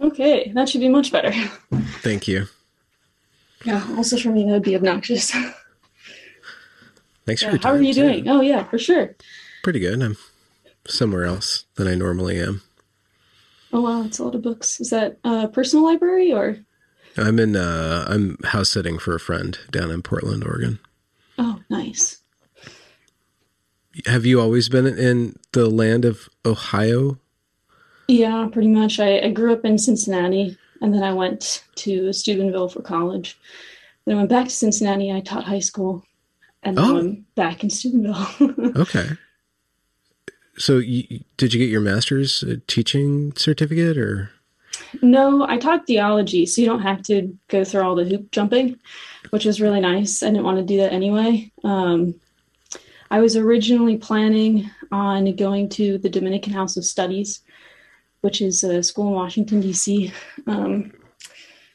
Okay, that should be much better. Thank you. Yeah, also for me, that would be obnoxious. Thanks Yeah, for your how are you too. doing? Oh, yeah, for sure. Pretty good. I'm somewhere else than I normally am. Oh, wow, it's a lot of books. Is that a personal library or? I'm in. Uh, I'm house sitting for a friend down in Portland, Oregon. Oh, nice. Have you always been in the land of Ohio? Yeah, pretty much. I, I grew up in Cincinnati and then I went to Steubenville for college. Then I went back to Cincinnati. I taught high school and Oh. I'm back in Steubenville. Okay. So, you, did you get your master's uh, teaching certificate, or no, I taught theology, so you don't have to go through all the hoop jumping, which is really nice. I didn't want to do that anyway. Um, I was originally planning on going to the Dominican House of Studies, which is a school in Washington, D.C. Um,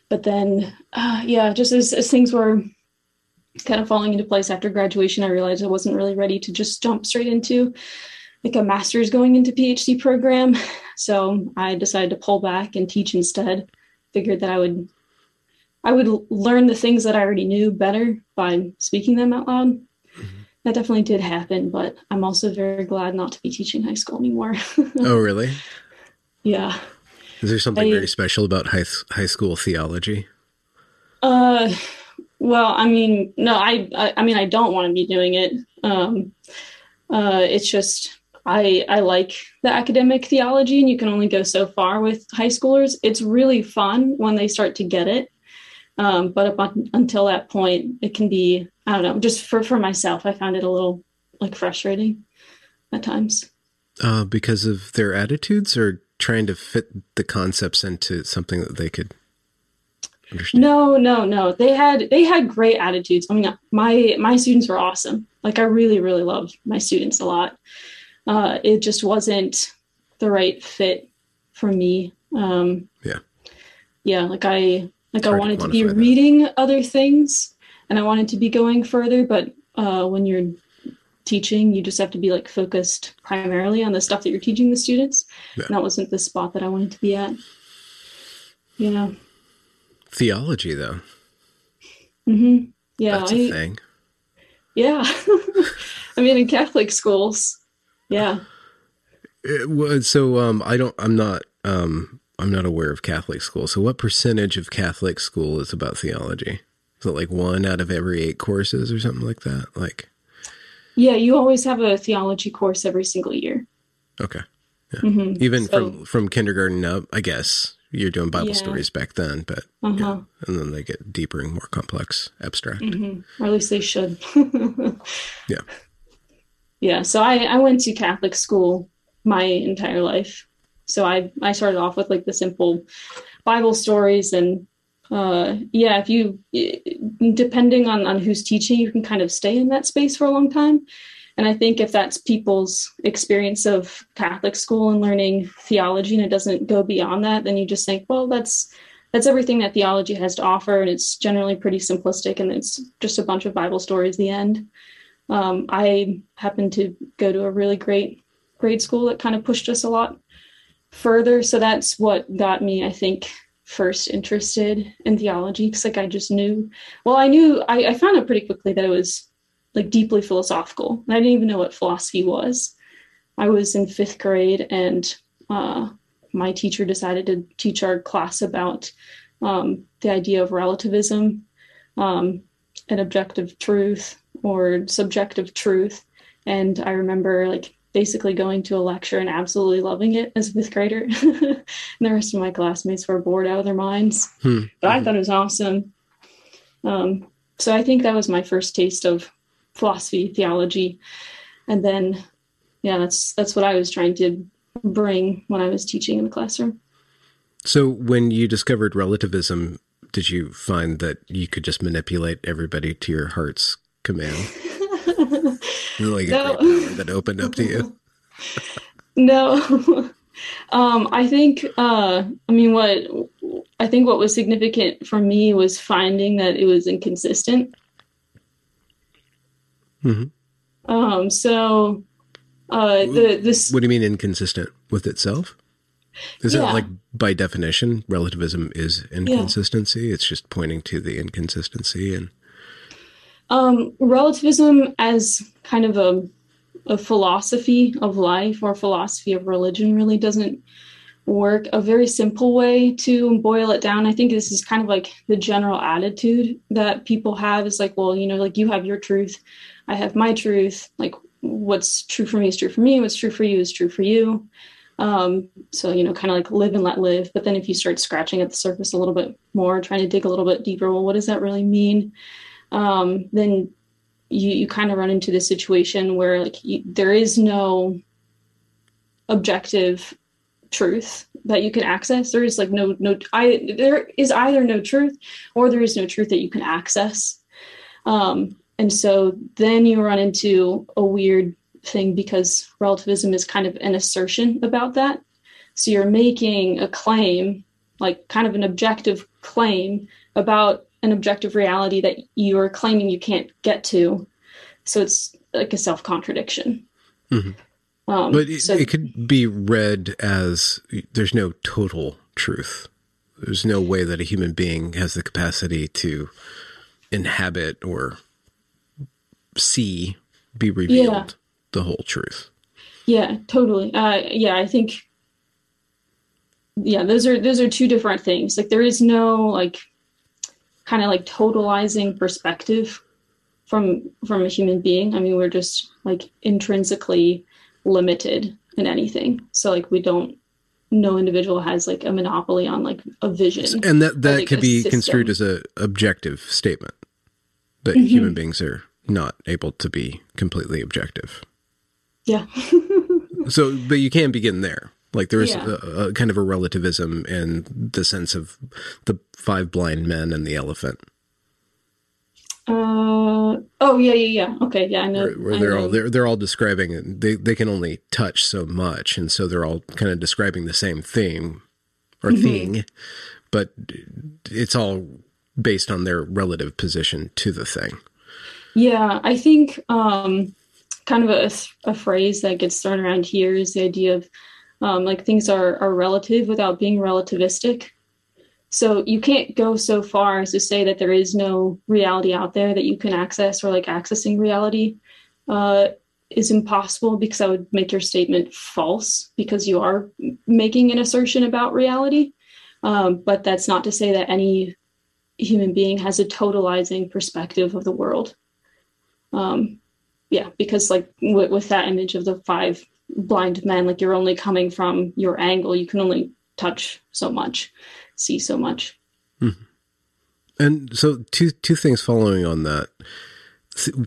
but then, uh, yeah, just as, as things were kind of falling into place after graduation, I realized I wasn't really ready to just jump straight into like a master's going into PhD program. So I decided to pull back and teach instead. Figured that I would I would learn the things that I already knew better by speaking them out loud. That definitely did happen, but I'm also very glad not to be teaching high school anymore. oh, really? Yeah. Is there something I- very special about high high school theology? Uh, well, I mean, no, I, I, I mean, I don't want to be doing it. Um, uh, it's just I, I like the academic theology, and you can only go so far with high schoolers. It's really fun when they start to get it, um, but up un- until that point, it can be I don't know. Just for for myself, I found it a little like frustrating at times. Uh, because of their attitudes, or trying to fit the concepts into something that they could understand? No, no, no. They had they had great attitudes. I mean, my my students were awesome. Like I really, really loved my students a lot. Uh, it just wasn't the right fit for me. Um, Yeah. yeah. Like I like I hard to wanted to be quantify that. reading other things, and I wanted to be going further. But uh, when you're teaching, you just have to be like focused primarily on the stuff that you're teaching the students. Yeah. And that wasn't the spot that I wanted to be at. Yeah. Theology, though, hmm Yeah. that's I, a thing. Yeah. I mean, in Catholic schools. Yeah. It was, so um, I don't. I'm not. Um, I'm not aware of Catholic school. So, what percentage of Catholic school is about theology? Is it like one out of every eight courses, or something like that? Like, Yeah. You always have a theology course every single year. okay, hmm even So- from from kindergarten up, I guess you're doing Bible Yeah. stories back then, but Uh-huh. yeah, and then they get deeper and more complex, abstract. hmm Or at least they should. Yeah. Yeah. So I, I went to Catholic school my entire life. So I, I started off with like the simple Bible stories and uh yeah if you depending on on who's teaching you can kind of stay in that space for a long time. And i think if that's people's experience of catholic school and learning theology and it doesn't go beyond that then you just think well that's that's everything that theology has to offer and it's generally pretty simplistic and it's just a bunch of bible stories the end. Um, i happened to go to a really great grade school that kind of pushed us a lot further. So that's what got me i think first interested in theology because like i just knew well i knew I, I found out pretty quickly that it was like deeply philosophical. I didn't even know what philosophy was. I was in fifth grade and uh, my teacher decided to teach our class about um, the idea of relativism um, and objective truth or subjective truth. And i remember like basically going to a lecture and absolutely loving it as a fifth grader. and the rest of my classmates were bored out of their minds. Hmm. But I thought it was awesome. Um, so I think that was my first taste of philosophy, theology. And then, yeah, that's that's what I was trying to bring when I was teaching in the classroom. So when you discovered relativism, did you find that you could just manipulate everybody to your heart's command? like no. that opened up to you. no. um, I think uh, I mean what I think what was significant for me was finding that it was inconsistent. Mm-hmm. Um, so uh, the this what do you mean inconsistent with itself? Is yeah. it like by definition relativism is inconsistency? Yeah. It's just pointing to the inconsistency and um, relativism as kind of a a philosophy of life or philosophy of religion really doesn't work. A very simple way to boil it down, I think this is kind of like the general attitude that people have is like, well, you know, like you have your truth, I have my truth. Like what's true for me is true for me, what's true for you is true for you. Um, so, you know, kind of like live and let live. But then if you start scratching at the surface a little bit more, trying to dig a little bit deeper, well, what does that really mean? Um, then you, you kind of run into this situation where like you, there is no objective truth that you can access there is like no no i there is either no truth or there is no truth that you can access um and so then you run into a weird thing because relativism is kind of an assertion about that. So you're making a claim, like kind of an objective claim about an objective reality that you're claiming you can't get to. So it's like a self contradiction. Mm-hmm. Um, but it, so, it could be read as there's no total truth. There's no way that a human being has the capacity to inhabit or see be revealed yeah. the whole truth. Yeah, totally. Uh, yeah, I think. Yeah, those are those are two different things. Like there is no like kind of like totalizing perspective from from a human being. I mean, we're just like intrinsically limited in anything. So like we don't no individual has like a monopoly on like a vision. And that that like, could be system. construed as a objective statement that mm-hmm. human beings are not able to be completely objective. Yeah. so, but you can begin there. Like there's yeah. a, a, kind of a relativism in the sense of the five blind men and the elephant. Uh oh yeah yeah yeah okay yeah I know where, where they're know. all they're they're all describing they they can only touch so much and so they're all kind of describing the same thing or mm-hmm. thing, but it's all based on their relative position to the thing. Yeah, I think um, kind of a, a, phrase that gets thrown around here is the idea of um, like things are, are relative without being relativistic. So you can't go so far as to say that there is no reality out there that you can access or like accessing reality. Uh, is impossible because that would make your statement false because you are making an assertion about reality. Um, but that's not to say that any human being has a totalizing perspective of the world. Um, yeah, because like w- with that image of the five blind men, like you're only coming from your angle, you can only touch so much, see so much. Mm-hmm. And so, two two things following on that.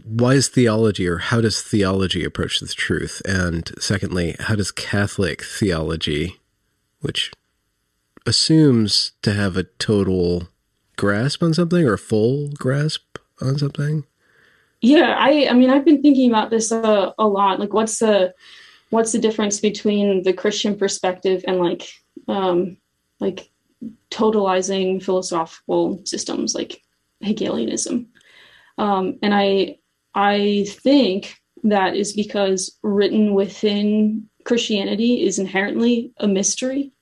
Why is theology, or how does theology approach the truth? And secondly, how does Catholic theology, which assumes to have a total grasp on something or a full grasp on something, yeah, I I mean I've been thinking about this uh, a lot. Like what's the what's the difference between the Christian perspective and like um like totalizing philosophical systems like Hegelianism. Um, and I I think that is because written within Christianity is inherently a mystery.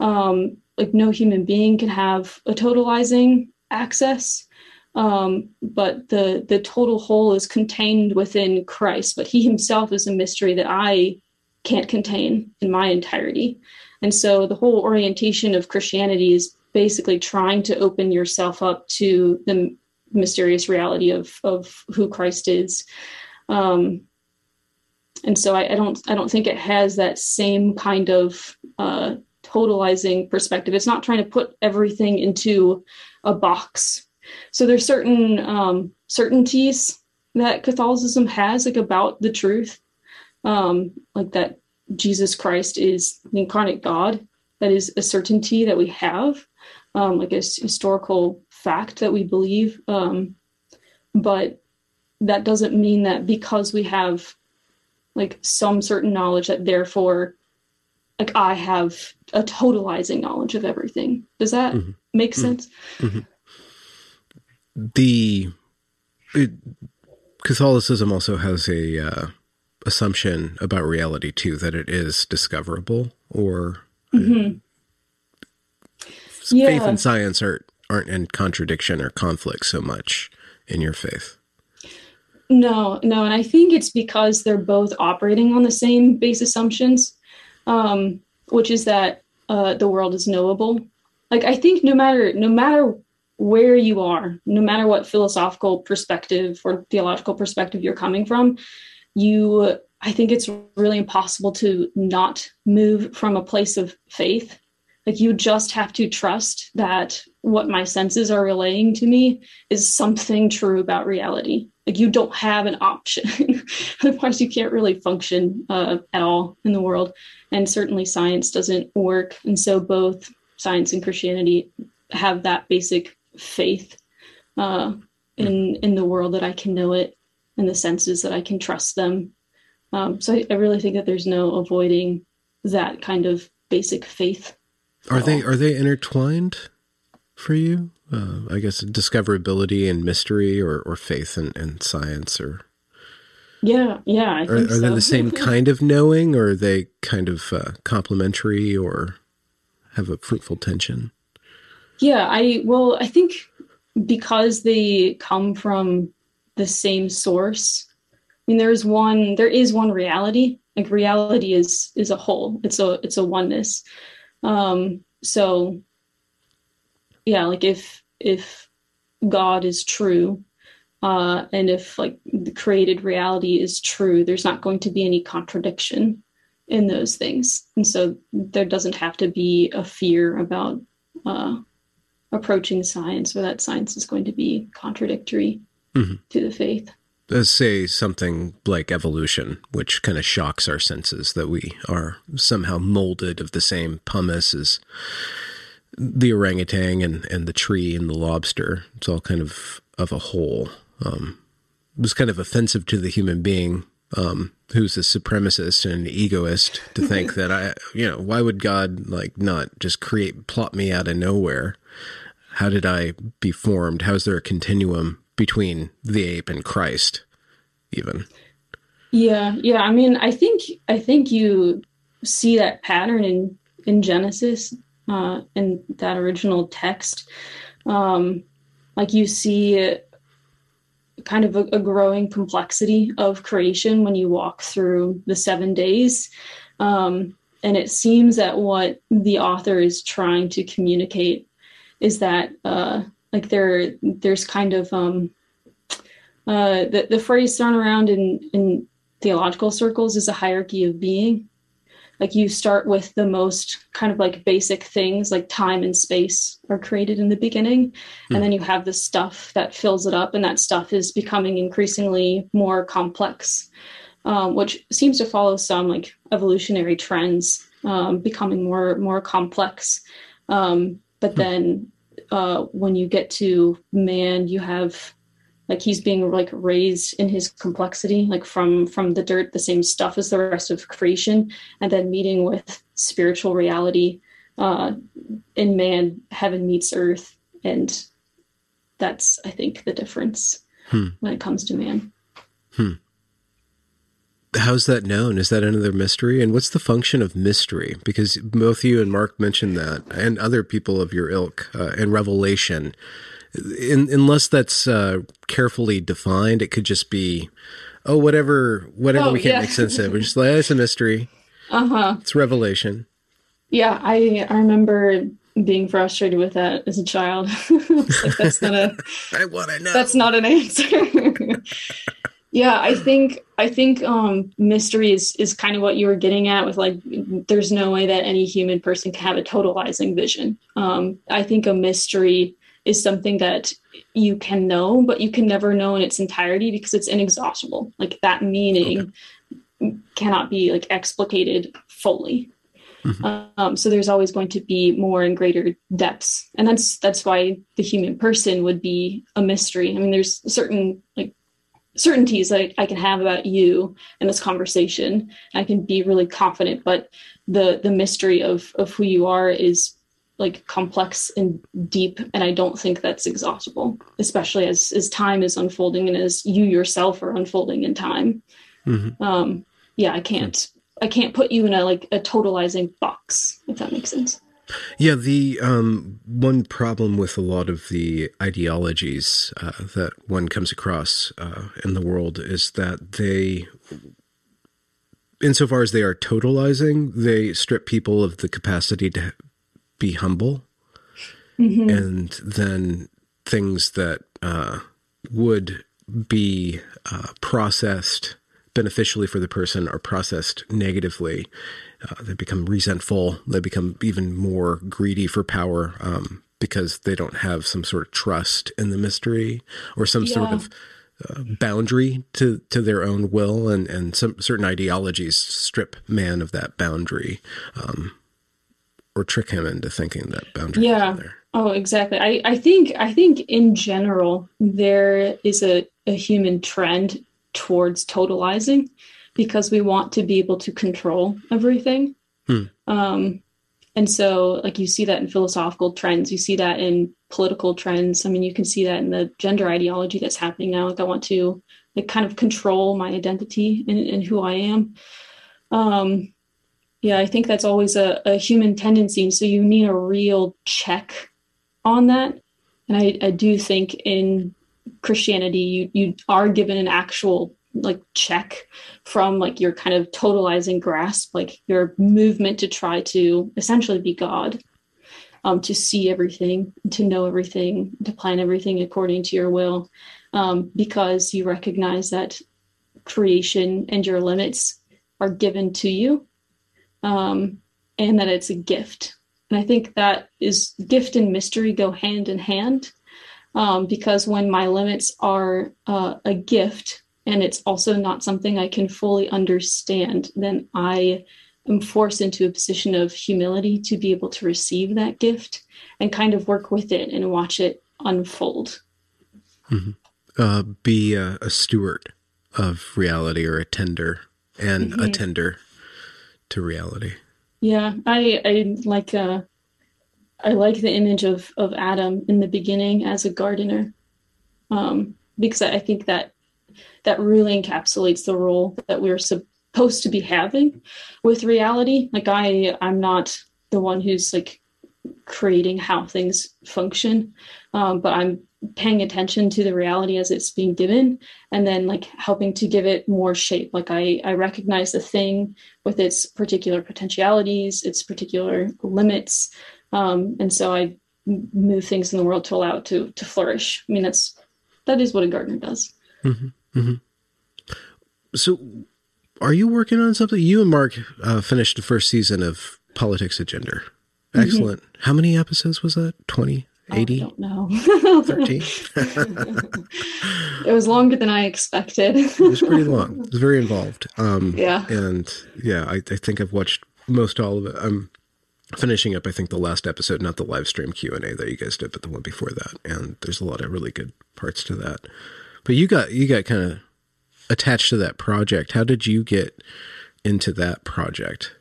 Um, like no human being can have a totalizing access um, but the the total whole is contained within Christ. But He Himself is a mystery that I can't contain in my entirety. And so the whole orientation of Christianity is basically trying to open yourself up to the mysterious reality of of who Christ is. Um, and so I, I, don't I don't think it has that same kind of uh, totalizing perspective. It's not trying to put everything into a box so there's certain um, certainties that Catholicism has, like about the truth, um, like that Jesus Christ is the incarnate God, that is a certainty that we have, um, like a historical fact that we believe. Um, but that doesn't mean that because we have like some certain knowledge that therefore like I have a totalizing knowledge of everything. Does that mm-hmm. make mm-hmm. sense? Mm-hmm. The it, Catholicism also has a uh, assumption about reality too that it is discoverable or mm-hmm. yeah. faith and science are aren't in contradiction or conflict so much in your faith. No, no, and I think it's because they're both operating on the same base assumptions, um, which is that uh, the world is knowable. Like I think no matter no matter where you are, no matter what philosophical perspective or theological perspective you're coming from, you I think it's really impossible to not move from a place of faith. Like you just have to trust that what my senses are relaying to me is something true about reality. Like you don't have an option. Otherwise, you can't really function uh, at all in the world. And certainly, science doesn't work. And so, both science and Christianity have that basic faith uh, in in the world that I can know it, in the senses that I can trust them. Um, so I, I really think that there's no avoiding that kind of basic faith. Are they are they intertwined for you? Uh, I guess discoverability and mystery, or or faith and, and science, or yeah, yeah. I are, are so. they the same kind of knowing, or are they kind of uh, complementary, or have a fruitful tension? Yeah, I well, I think because they come from the same source. I mean, there's one, there is one reality. Like reality is is a whole. It's a it's a oneness. Um, so yeah, like if if God is true, uh, and if like the created reality is true, there's not going to be any contradiction in those things, and so there doesn't have to be a fear about uh, approaching science or that science is going to be contradictory mm-hmm. to the faith. Let's say something like evolution, which kind of shocks our senses that we are somehow molded of the same pumice as the orangutan and, and the tree and the lobster. It's all kind of of a whole. Um, it was kind of offensive to the human being um, who's a supremacist and an egoist to think that I, you know, why would God like not just create, plot me out of nowhere? How did I be formed? How is there a continuum between the ape and Christ, even? Yeah, yeah. I mean, I think I think you see that pattern in in Genesis uh, in that original text. Um, like you see kind of a, a, growing complexity of creation when you walk through the seven days. Um, and it seems that what the author is trying to communicate is that uh, like there there's kind of um, uh, the, the phrase thrown around in, in theological circles is a hierarchy of being like you start with the most kind of like basic things like time and space are created in the beginning mm. and hmm. then you have the stuff that fills it up and that stuff is becoming increasingly more complex um, which seems to follow some like evolutionary trends um, becoming more more complex um, but hmm. then uh, when you get to man you have like he's being like raised in his complexity like from from the dirt the same stuff as the rest of creation and then meeting with spiritual reality uh in man heaven meets earth and that's i think the difference hmm. when it comes to man hmm. How's that known is that another mystery and what's the function of mystery because both you and mark mentioned that and other people of your ilk uh, in revelation in, unless that's uh, carefully defined, it could just be, oh, whatever, whatever oh, we can't yeah. make sense of. We're just like, it's a mystery. Uh huh. It's revelation. Yeah, I I remember being frustrated with that as a child. like, that's not a. I want to know. That's not an answer. yeah, I think I think um, mystery is is kind of what you were getting at with like, there's no way that any human person can have a totalizing vision. Um, I think a mystery is something that you can know, but you can never know in its entirety because it's inexhaustible. Like that meaning okay. cannot be like explicated fully. Mm-hmm. Um, so there's always going to be more and greater depths, and that's that's why the human person would be a mystery. I mean, there's certain like certainties that I can have about you in this conversation. I can be really confident, but the the mystery of of who you are is like complex and deep and i don't think that's exhaustible especially as as time is unfolding and as you yourself are unfolding in time mm-hmm. um yeah i can't i can't put you in a like a totalizing box if that makes sense yeah, the um, one problem with a lot of the ideologies uh, that one comes across uh, in the world is that they, insofar as they are totalizing, they strip people of the capacity to be humble, mm-hmm. and then things that uh, would be uh, processed beneficially for the person are processed negatively. Uh, they become resentful. They become even more greedy for power um, because they don't have some sort of trust in the mystery or some yeah. sort of uh, boundary to, to their own will, and and some certain ideologies strip man of that boundary. Um, or trick him into thinking that boundary yeah oh exactly i i think i think in general there is a, a human trend towards totalizing because we want to be able to control everything hmm. um and so like you see that in philosophical trends you see that in political trends i mean you can see that in the gender ideology that's happening now like i want to like kind of control my identity and, and who i am um yeah, I think that's always a, a human tendency. And so you need a real check on that. And I, I do think in Christianity, you, you are given an actual like check from like your kind of totalizing grasp, like your movement to try to essentially be God, um, to see everything, to know everything, to plan everything according to your will, um, because you recognize that creation and your limits are given to you um, and that it's a gift. And I think that is gift and mystery go hand in hand um, because when my limits are uh, a gift and it's also not something I can fully understand, then I am forced into a position of humility to be able to receive that gift and kind of work with it and watch it unfold. Mm-hmm. Uh, be a, a, steward of reality or a tender and mm-hmm. a tender to reality. Yeah, I I like uh I like the image of of Adam in the beginning as a gardener. Um because I think that that really encapsulates the role that we're supposed to be having with reality. Like I I'm not the one who's like creating how things function. Um, but I'm paying attention to the reality as it's being given and then like helping to give it more shape like i i recognize the thing with its particular potentialities its particular limits um, and so i move things in the world to allow it to to flourish i mean that's that is what a gardener does mm-hmm, mm-hmm. so are you working on something you and mark uh, finished the first season of politics of gender mm-hmm. excellent mm-hmm. how many episodes was that 20 80? I don't know. 13? it was longer than I expected. it was pretty long. It was very involved. Um, yeah. And yeah, I, I, think I've watched most all of it. I'm finishing up, I think, the last episode, not the live stream Q&A that you guys did, but the one before that. And there's a lot of really good parts to that. But you got, you got kind of attached to that project. How did you get into that project?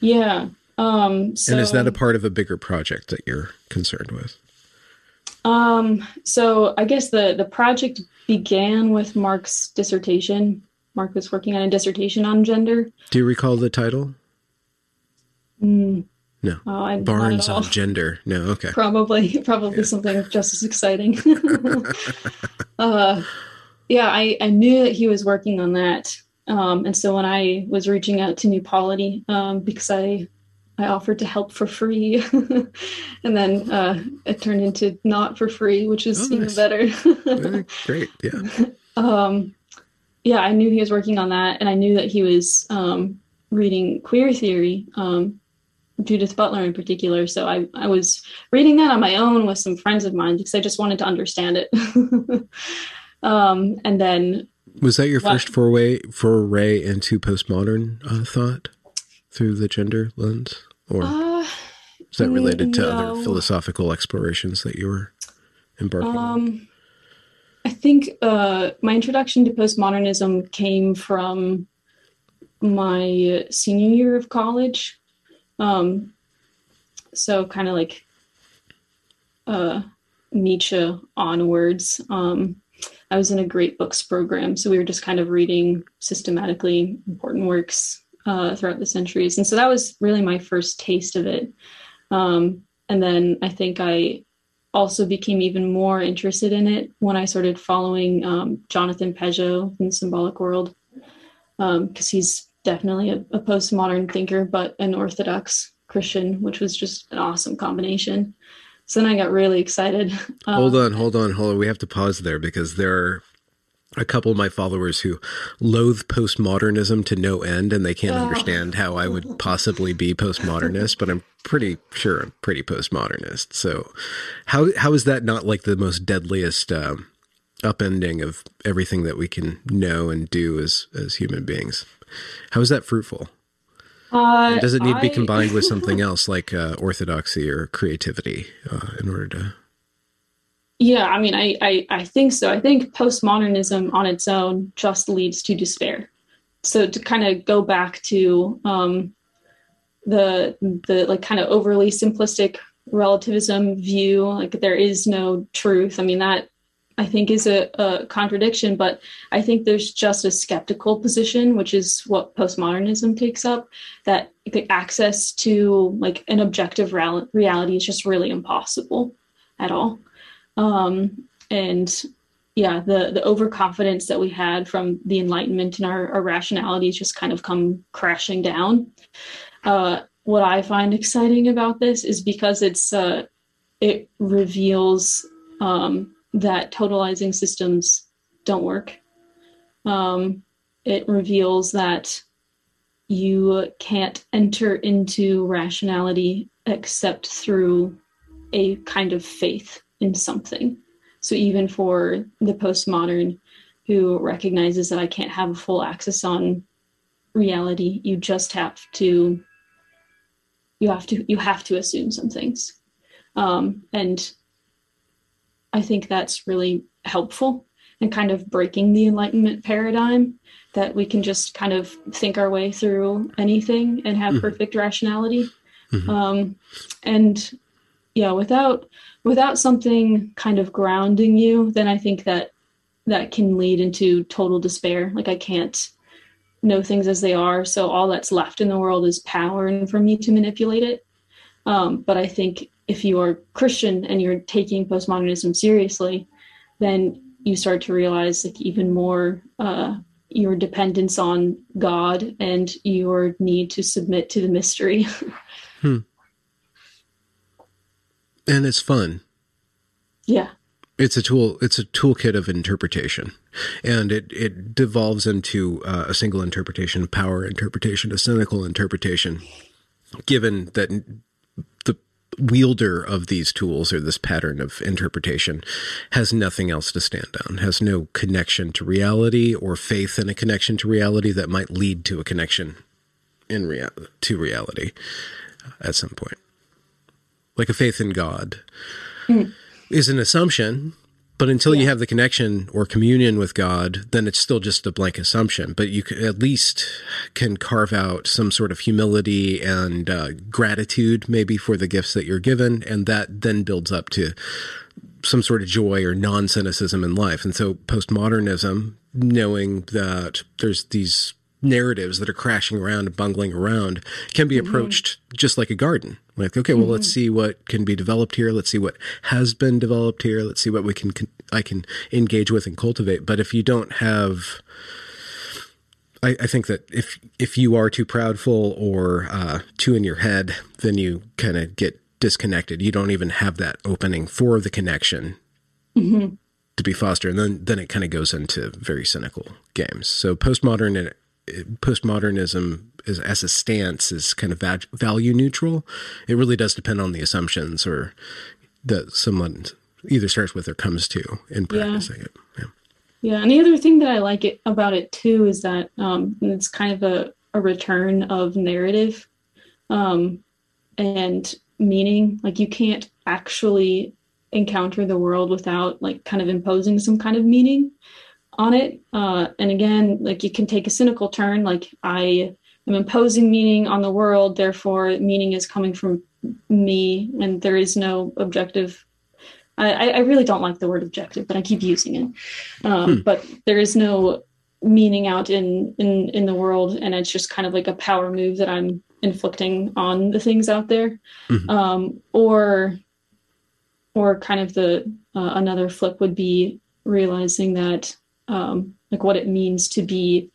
Yeah. Um, so, and is that a part of a bigger project that you're concerned with? Um, so I guess the the project began with Marc's dissertation. Mark was working on a dissertation on gender. Do you recall the title? Mm, no. Oh, Barnes on gender. No. Okay. Probably, probably yeah. something just as exciting. uh, yeah, I, I knew that he was working on that. Um, and so when I was reaching out to New Polity, um, because I I offered to help for free, and then uh, it turned into not for free, which is oh, even nice. better. Great, yeah. Um, yeah, I knew he was working on that, and I knew that he was um, reading queer theory, um, Judith Butler in particular. So I, I was reading that on my own with some friends of mine because I just wanted to understand it. um, and then was that your first foray foray into postmodern uh, thought? through the gender lens, or uh, is that related to no. other philosophical explorations that you were embarking um, on? I think uh, my introduction to postmodernism came from my senior year of college. Um, so kind of like uh, Nietzsche onwards. Um, I was in a great books program, so we were just kind of reading systematically important works uh, throughout the centuries, and so that was really my first taste of it. Um, and then I think I also became even more interested in it when I started following um, Jonathan Pageau in Symbolic World, because um, he's definitely a, a, postmodern thinker, but an Orthodox Christian, which was just an awesome combination. So then I got really excited. hold on, hold on, hold on. We have to pause there because there are a couple of my followers who loathe postmodernism to no end and they can't oh. understand how I would possibly be postmodernist, but I'm pretty sure I'm pretty postmodernist. So how how is that not like the most deadliest um, upending of everything that we can know and do as as human beings? How is that fruitful? Uh, does it need I... to be combined with something else like uh, orthodoxy or creativity uh, in order to yeah, I mean, I, I, I think so. I think postmodernism on its own just leads to despair. So to kind of go back to um, the the like kind of overly simplistic relativism view, like there is no truth. I mean that I think is a, a contradiction, but I think there's just a skeptical position, which is what postmodernism takes up. That the access to like an objective reality is just really impossible at all. Um, and yeah, the the overconfidence that we had from the Enlightenment and our, our rationalities just kind of come crashing down. Uh, what I find exciting about this is because it's uh, it reveals um, that totalizing systems don't work. Um, it reveals that you can't enter into rationality except through a kind of faith in something. So even for the postmodern who recognizes that I can't have a full access on reality, you just have to you have to you have to assume some things. Um, and I think that's really helpful and kind of breaking the enlightenment paradigm that we can just kind of think our way through anything and have mm-hmm. perfect rationality. Mm-hmm. Um, and yeah, without without something kind of grounding you, then I think that that can lead into total despair. Like I can't know things as they are, so all that's left in the world is power and for me to manipulate it. Um, but I think if you are Christian and you're taking postmodernism seriously, then you start to realize like even more uh, your dependence on God and your need to submit to the mystery. hmm and it's fun. Yeah. It's a tool. It's a toolkit of interpretation, and it it devolves into uh, a single interpretation, a power interpretation, a cynical interpretation. Given that wielder of these tools or this pattern of interpretation has nothing else to stand on, has no connection to reality or faith in a connection to reality that might lead to a connection in rea- to reality at some point like a faith in God, mm. is an assumption. But until yeah. you have the connection or communion with God, then it's still just a blank assumption. But you at least can carve out some sort of humility and uh, gratitude, maybe for the gifts that you're given, and that then builds up to some sort of joy or non cynicism in life. And so, postmodernism, knowing that there's these narratives that are crashing around and bungling around can be mm-hmm. approached mm-hmm. just like a garden. Like, okay, well, mm-hmm. let's see what can be developed here. Let's see what has been developed here. Let's see what we can, can I can engage with and cultivate. But if you don't have, I, I think that if if you are too proudful or uh, too in your head, then you kind of get disconnected. You don't even have that opening for the connection. Mm-hmm to be fostered, and then then it kind of goes into very cynical games. So postmodern postmodernism is, as a stance is kind of value neutral. It really does depend on the assumptions or that someone either starts with or comes to in practicing yeah. it. Yeah. Yeah, and the other thing that I like it about it too is that um, it's kind of a, a return of narrative um, and meaning. Like you can't actually encounter the world without like kind of imposing some kind of meaning on it. Uh, and again, like you can take a cynical turn, like I am imposing meaning on the world, therefore meaning is coming from me, and there is no objective. I, I really don't like the word objective, but I keep using it. Um, hmm. But there is no meaning out in in in the world, and it's just kind of like a power move that I'm inflicting on the things out there, mm-hmm. um, or or kind of the uh, another flip would be realizing that um, like what it means to be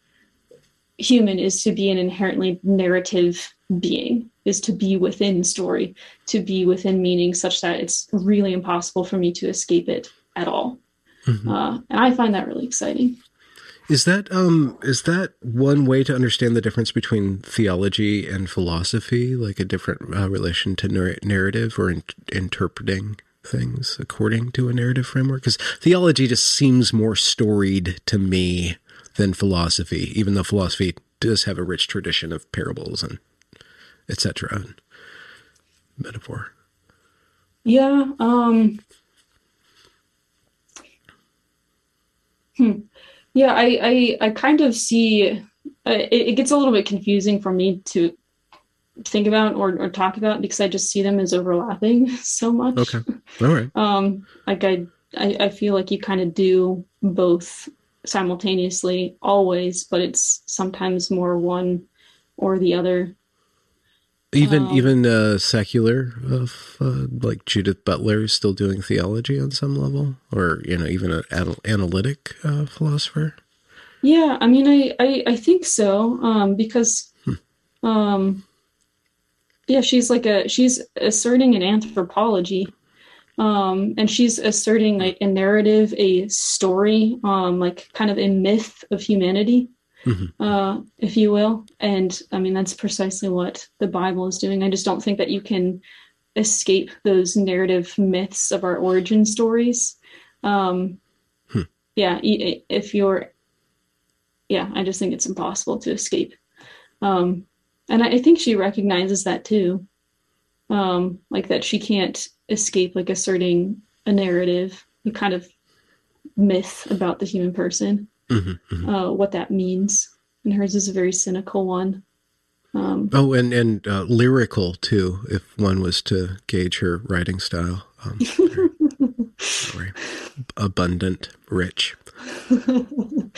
human is to be an inherently narrative being is to be within story to be within meaning such that it's really impossible for me to escape it at all. Mm-hmm. uh, and i find that really exciting. Is that um is that one way to understand the difference between theology and philosophy? Like a different uh, relation to nar- narrative or in- interpreting things according to a narrative framework? Because theology just seems more storied to me than philosophy, even though philosophy does have a rich tradition of parables and etc. And metaphor. Yeah. Um, hmm. Yeah, I, I, I kind of see uh, it, it, gets a little bit confusing for me to think about or, or talk about because I just see them as overlapping so much. Okay. All right. um, like I, I, I feel like you kind of do both simultaneously always, but it's sometimes more one or the other. Even um, even uh, secular of uh, like Judith Butler is still doing theology on some level, or you know even an anal- analytic uh, philosopher. Yeah, I mean, I I, I think so um, because hmm. um, yeah she's like a she's asserting an anthropology um and she's asserting like a narrative a story um like kind of a myth of humanity mm-hmm. uh if you will and i mean that's precisely what the bible is doing i just don't think that you can escape those narrative myths of our origin stories um hmm. yeah if you're yeah i just think it's impossible to escape um and I, think she recognizes that too. Um like that she can't escape like asserting a narrative a kind of myth about the human person. Mm-hmm, mm-hmm. Uh, what that means. And hers is a very cynical one. Um, oh and and uh, lyrical too if one was to gauge her writing style. Um, abundant rich.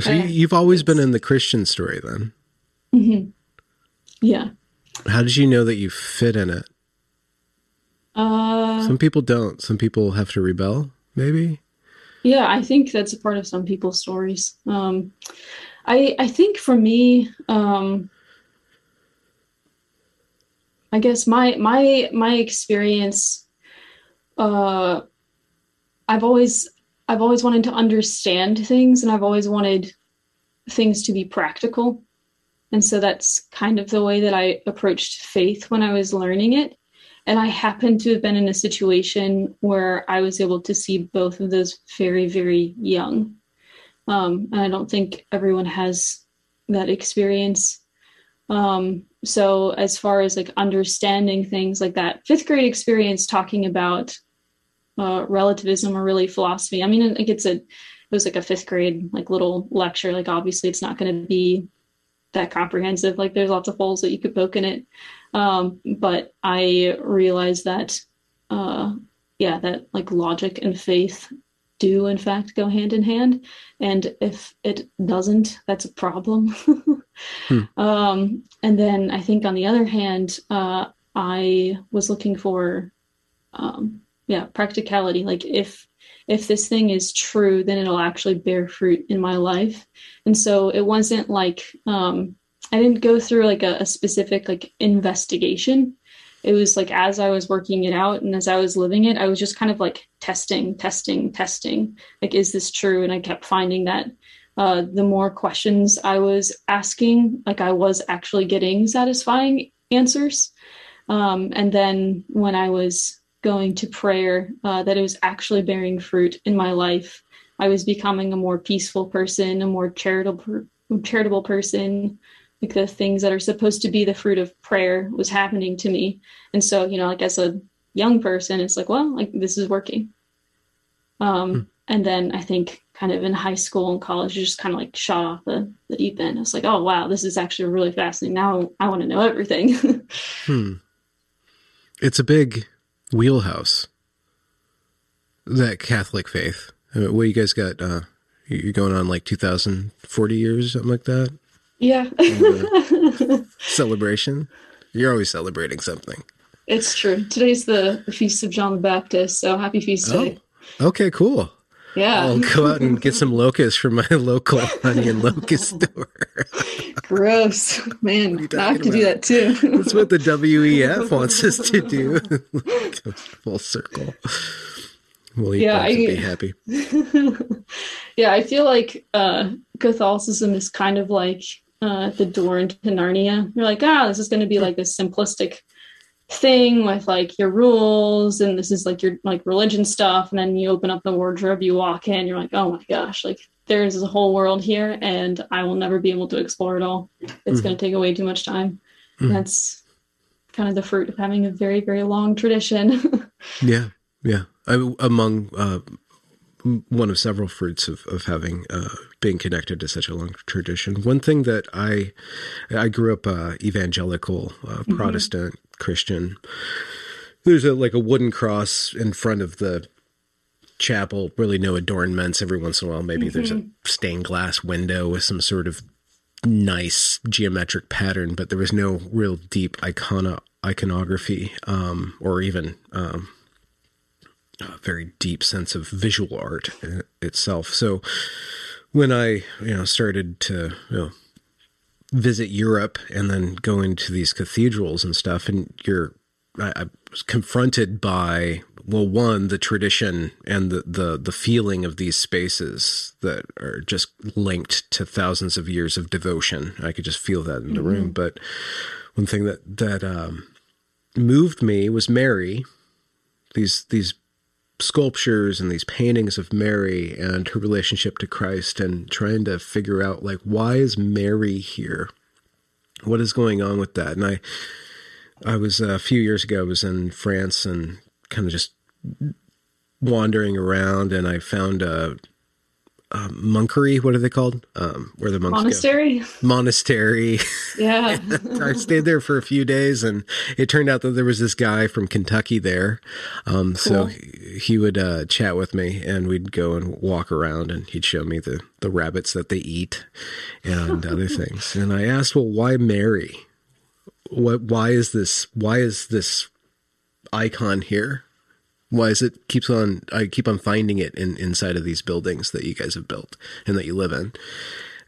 So you've always been in the christian story then Mm-hmm. Yeah. How did you know that you fit in it? Uh, some people don't. Some people have to rebel, maybe. Yeah, I think that's a part of some people's stories. Um, I I think for me, um, I guess my my my experience, uh, I've always I've always wanted to understand things, and I've always wanted things to be practical. And so that's kind of the way that I approached faith when I was learning it. And I happened to have been in a situation where I was able to see both of those very, very young. Um, and I don't think everyone has that experience. Um, so, as far as like understanding things like that, fifth grade experience talking about uh, relativism or really philosophy. I mean, like it's a, it was like a fifth grade like little lecture. Like obviously, it's not going to be that comprehensive. Like there's lots of holes that you could poke in it. Um, but I realized that, uh, yeah, that like logic and faith do in fact go hand in hand. And if it doesn't, that's a problem. hmm. um, and then I think on the other hand, uh, I was looking for, um, yeah, practicality. Like if if this thing is true, then it'll actually bear fruit in my life. And so it wasn't like um, I didn't go through like a, a specific like investigation. It was like as I was working it out and as I was living it, I was just kind of like testing, testing, testing. Like, is this true? And I kept finding that uh, the more questions I was asking, like I was actually getting satisfying answers. Um, and then when I was going to prayer uh, that it was actually bearing fruit in my life. I was becoming a more peaceful person, a more charitable charitable person. Like the things that are supposed to be the fruit of prayer was happening to me. And so you know like as a young person it's like well like this is working. Um hmm. and then i think kind of in high school and college you just kind of like shot off the, the deep end. It's like oh wow this is actually really fascinating. Now i want to know everything. Hmm. It's a big wheelhouse that catholic faith what you guys got uh you're going on like 2040 years something like that yeah. celebration. You're always celebrating something. It's true. Today's the feast of John the Baptist, so happy feast day. Oh, okay, cool. Yeah. I'll go out and get some locusts from my local and locust store. Gross. Man, I have to do that too. That's what the WEF wants us to do. Full circle. We'll eat yeah, I, be happy. yeah, I feel like uh, Catholicism is kind of like uh, the door into Narnia. You're like, ah, this is going to be like this simplistic thing with like your rules, and this is like your like religion stuff. And then you open up the wardrobe, you walk in, you're like, oh my gosh, like there's a whole world here, and I will never be able to explore it all. It's mm-hmm. going to take away too much time. Mm-hmm. That's kind of the fruit of having a very very long tradition. yeah, yeah. I, among uh, one of several fruits of, of having uh, being connected to such a long tradition. One thing that I I grew up uh, evangelical, uh, mm-hmm. Protestant Christian. There's a like a wooden cross in front of the chapel. Really no adornments. Every once in a while, maybe mm-hmm. there's a mm-hmm. stained glass window with some sort of nice geometric pattern, but there was no real deep icona iconography um, or even um, very deep sense of visual art itself. So when I, you know, started to, you know, visit Europe and then go into these cathedrals and stuff, and you're, I, I was confronted by, well, one, the tradition and the, the, the feeling of these spaces that are just linked to thousands of years of devotion. I could just feel that in the mm-hmm. room. But one thing that, that, um, moved me was Mary. These, these sculptures and these paintings of Mary and her relationship to Christ and trying to figure out like why is Mary here? What is going on with that? And I I was uh, a few years ago I was in France and kind of just wandering around and I found a uh, monkery. What are they called? Um, where the monks monastery. Go. Monastery. Yeah. I stayed there for a few days, and it turned out that there was this guy from Kentucky there. Um, cool. So he, he would uh, chat with me, and we'd go and walk around, and he'd show me the the rabbits that they eat and other things. And I asked, "Well, why Mary? What? Why is this? Why is this icon here?" Why is it keeps on i keep on finding it in inside of these buildings that you guys have built and that you live in?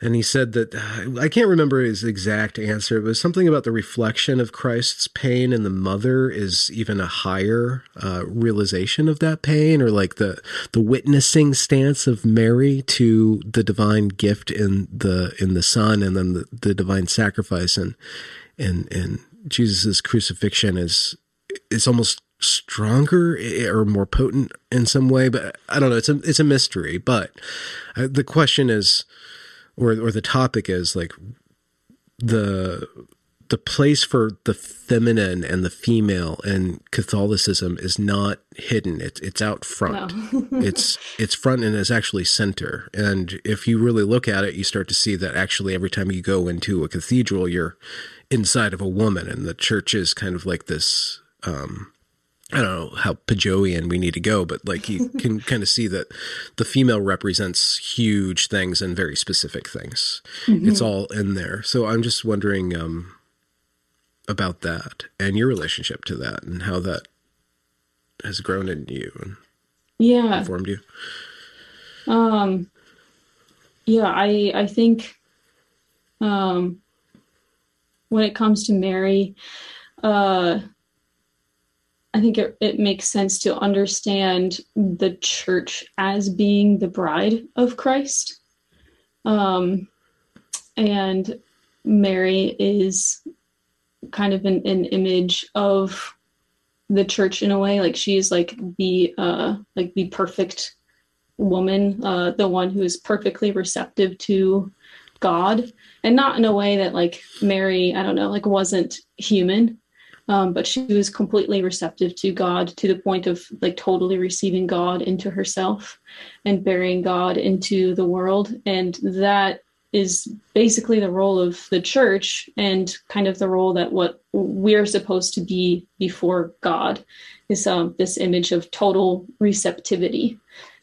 And he said that i can't remember his exact answer was something about the reflection of christ's pain and the mother is even a higher uh, realization of that pain or like the the witnessing stance of mary to the divine gift in the in the son and then the, the divine sacrifice and and and jesus's crucifixion is it's almost stronger or more potent in some way, but I don't know. It's a it's a mystery. But uh, the question is, or or the topic is like the the place for the feminine and the female in Catholicism is not hidden. It's it's out front. No. it's it's front and it's actually center. And if you really look at it, you start to see that actually every time you go into a cathedral, you're inside of a woman, and the church is kind of like this um, I don't know how Paglian we need to go, but like you can kind of see that the female represents huge things and very specific things. Mm-hmm. It's all in there. So I'm just wondering um, about that and your relationship to that and how that has grown in you and yeah informed you. Um, yeah, I I think um, when it comes to Mary, uh, I think it, it makes sense to understand the church as being the bride of Christ. Um, and Mary is kind of an, an image of the church in a way. Like she is like the uh like the perfect woman, uh the one who is perfectly receptive to God, and not in a way that like Mary, I don't know, like wasn't human, um, but she was completely receptive to God to the point of like totally receiving God into herself and bearing God into the world, and that is basically the role of the church and kind of the role that what we're supposed to be before God is um, this image of total receptivity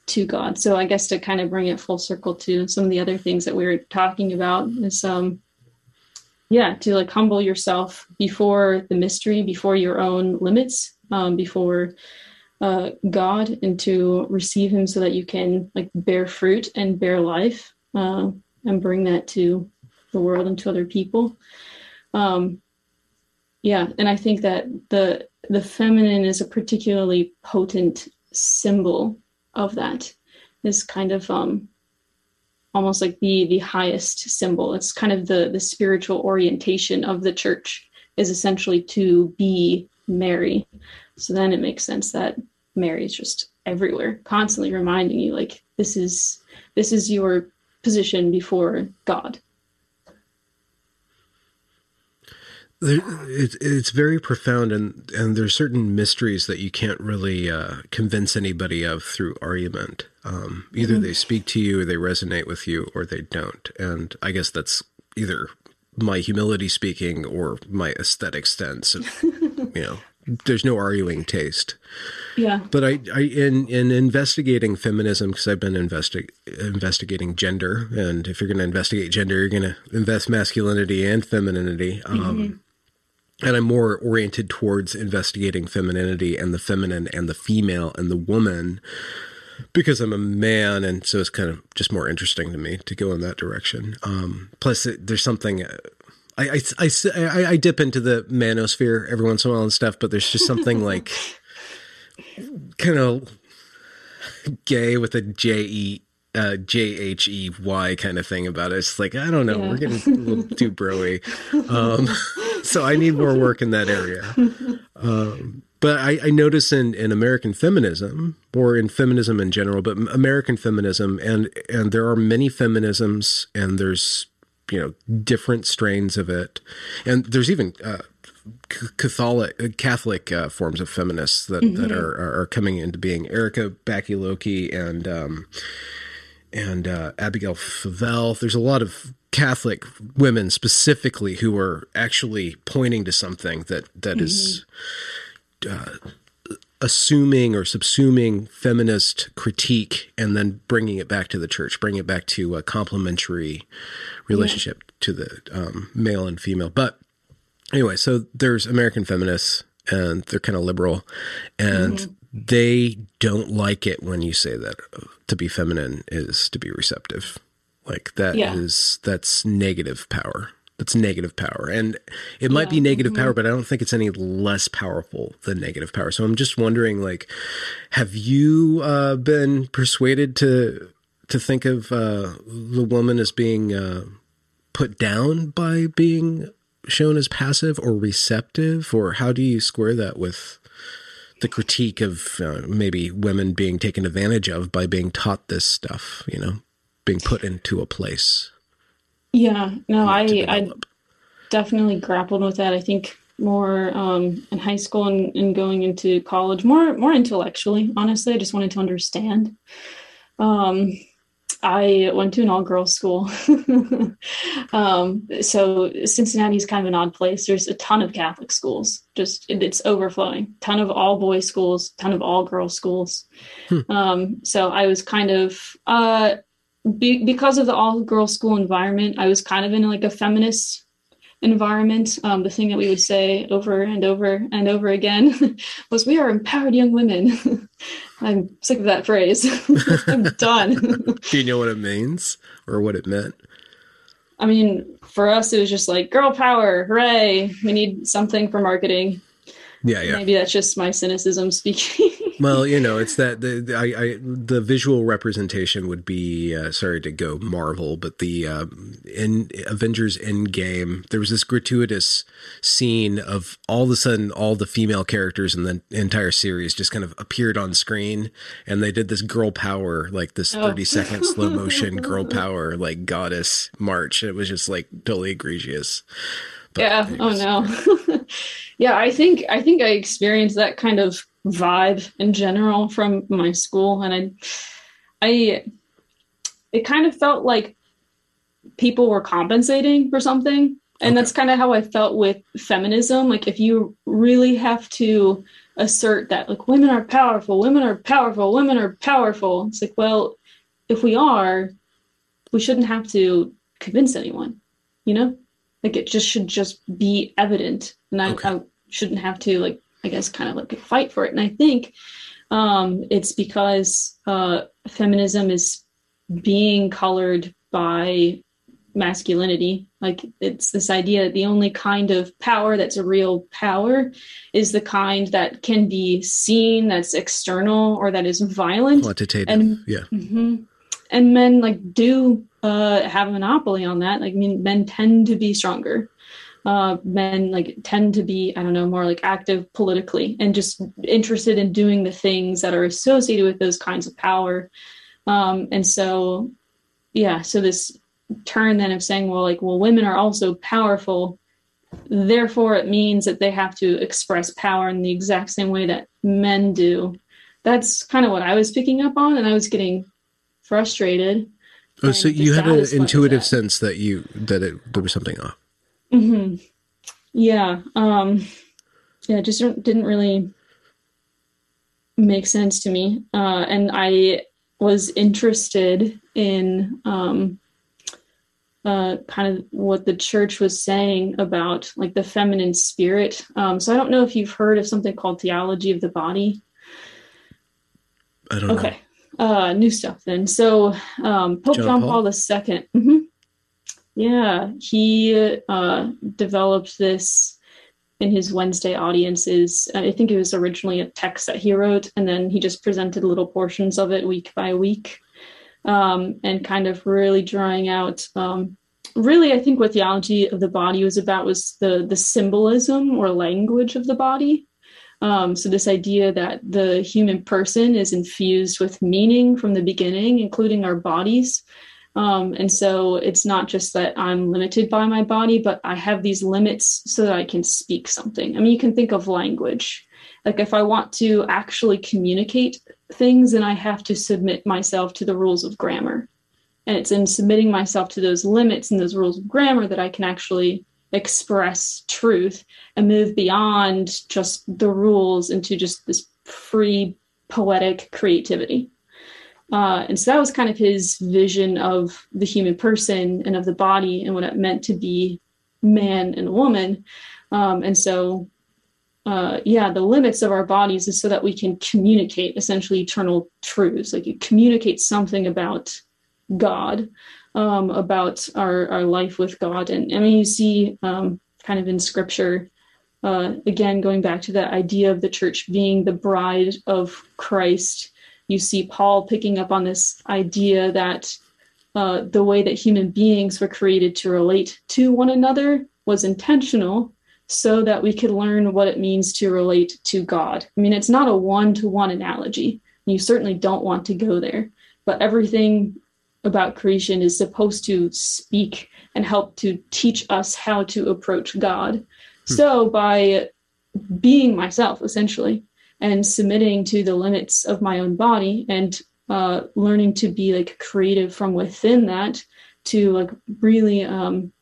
to God. So I guess to kind of bring it full circle to some of the other things that we were talking about is um yeah, to like humble yourself before the mystery, before your own limits, um, before uh, God, and to receive Him so that you can like bear fruit and bear life, uh, and bring that to the world and to other people. Um, yeah, and I think that the the feminine is a particularly potent symbol of that is kind of um, almost like the the highest symbol. It's kind of the the spiritual orientation of the church is essentially to be Mary. So then it makes sense that Mary is just everywhere, constantly reminding you like this is this is your position before God. It's it's very profound, and and there's certain mysteries that you can't really uh, convince anybody of through argument. Um, either mm-hmm. they speak to you, or they resonate with you, or they don't. And I guess that's either my humility speaking or my aesthetic sense. Of, you know, there's no arguing taste. Yeah. But I, I in in investigating feminism because I've been investi- investigating gender, and if you're going to investigate gender, you're going to invest masculinity and femininity. Um, mm-hmm and I'm more oriented towards investigating femininity and the feminine and the female and the woman because I'm a man, and so it's kind of just more interesting to me to go in that direction. Um, plus, it, there's something. Uh, I, I, I, I, dip into the manosphere every once in a while and stuff, but there's just something like kind of gay with a J E uh, J H E Y kind of thing about it. It's like I don't know, yeah. we're getting a little too broy. Um, so I need more work in that area. Um, but I, I, notice in, in American feminism, or in feminism in general, but American feminism, and and there are many feminisms, and there's you know different strains of it, and there's even uh, Catholic Catholic uh, forms of feminists that mm-hmm. that are, are coming into being. Erika Bachiochi and um, and uh, Abigail Favale. There's a lot of Catholic women specifically who are actually pointing to something that that mm-hmm. is, uh, assuming or subsuming feminist critique and then bringing it back to the church, bringing it back to a complementary relationship yeah. to the um, male and female. But anyway, so there's American feminists and they're kind of liberal and mm-hmm they don't like it when you say that to be feminine is to be receptive. Like that yeah. is that's negative power. That's negative power. And it might yeah. be negative mm-hmm. power, but I don't think it's any less powerful than negative power. So I'm just wondering like have you uh, been persuaded to to think of uh, the woman as being uh, put down by being shown as passive or receptive or how do you square that with the critique of uh, maybe women being taken advantage of by being taught this stuff, you know, being put into a place. Yeah, no, I, I definitely grappled with that. I think more um, in high school and, and, going into college, more more intellectually. Honestly, I just wanted to understand. Um, I went to an all girls school. um, so Cincinnati is kind of an odd place. There's a ton of Catholic schools, just it, it's overflowing. Ton of all boys schools, ton of all girls schools. Hmm. Um, so I was kind of uh, be, because of the all girls school environment, I was kind of in like a feminist environment. Um, the thing that we would say over and over and over again was, "We are empowered young women." I'm sick of that phrase. I'm done. Do you know what it means or what it meant? I mean, for us, it was just like girl power, hooray! We need something for marketing. Yeah, yeah. Maybe that's just my cynicism speaking. Well, you know, it's that the, the I, I, the visual representation would be uh, sorry to go Marvel, but the uh, in Avengers Endgame, there was this gratuitous scene of all of a sudden all the female characters in the entire series just kind of appeared on screen, and they did this girl power, like this oh. thirty second slow motion girl power, like goddess march. It was just like totally egregious. But yeah. Oh no. yeah, I think I think I experienced that kind of vibe in general from my school, and I, I, it kind of felt like people were compensating for something, and okay. that's kind of how I felt with feminism. Like if you really have to assert that like women are powerful, women are powerful, women are powerful, it's like well, if we are, we shouldn't have to convince anyone, you know like it just should just be evident and I, okay. I shouldn't have to like i guess kind of like fight for it. And i think um it's because uh feminism is being colored by masculinity. Like it's this idea that the only kind of power that's a real power is the kind that can be seen that's external or that is violent. Quantitative and yeah. mm-hmm, and men like do uh, have a monopoly on that. Like, I mean, men tend to be stronger. Uh, men like tend to be, I don't know, more like active politically and just interested in doing the things that are associated with those kinds of power. Um, and so, yeah, so this turn then of saying, well, like, well, women are also powerful. Therefore, it means that they have to express power in the exact same way that men do. That's kind of what I was picking up on, and I was getting frustrated. Oh, so you had an intuitive sense that you that it there was something off. Mm-hmm. Yeah. Um, yeah. Just didn't really make sense to me, uh, and I was interested in um, uh, kind of what the church was saying about like the feminine spirit. Um, so I don't know if you've heard of something called theology of the body. I don't okay. know uh, new stuff then. So um, Pope John, John Paul, Paul II. Mm-hmm. Yeah, he uh, developed this in his Wednesday audiences. I think it was originally a text that he wrote, and then he just presented little portions of it week by week, um, and kind of really drawing out. Um, really, I think what theology of the body was about was the the symbolism or language of the body. Um, so, this idea that the human person is infused with meaning from the beginning, including our bodies. Um, and so, it's not just that I'm limited by my body, but I have these limits so that I can speak something. I mean, you can think of language. Like, if I want to actually communicate things, then I have to submit myself to the rules of grammar. And it's in submitting myself to those limits and those rules of grammar that I can actually express truth and move beyond just the rules into just this free poetic creativity. Uh, and so that was kind of his vision of the human person and of the body and what it meant to be man and woman. Um, and so, uh, yeah, the limits of our bodies is so that we can communicate essentially eternal truths, like you communicate something about God um, about our, our life with God. And I mean, you see um, kind of in scripture, uh, again, going back to that idea of the church being the bride of Christ, you see Paul picking up on this idea that uh, the way that human beings were created to relate to one another was intentional so that we could learn what it means to relate to God. I mean, it's not a one to one analogy. You certainly don't want to go there, but everything about creation is supposed to speak and help to teach us how to approach God. Hmm. So by being myself essentially and submitting to the limits of my own body and uh, learning to be like creative from within that to like really um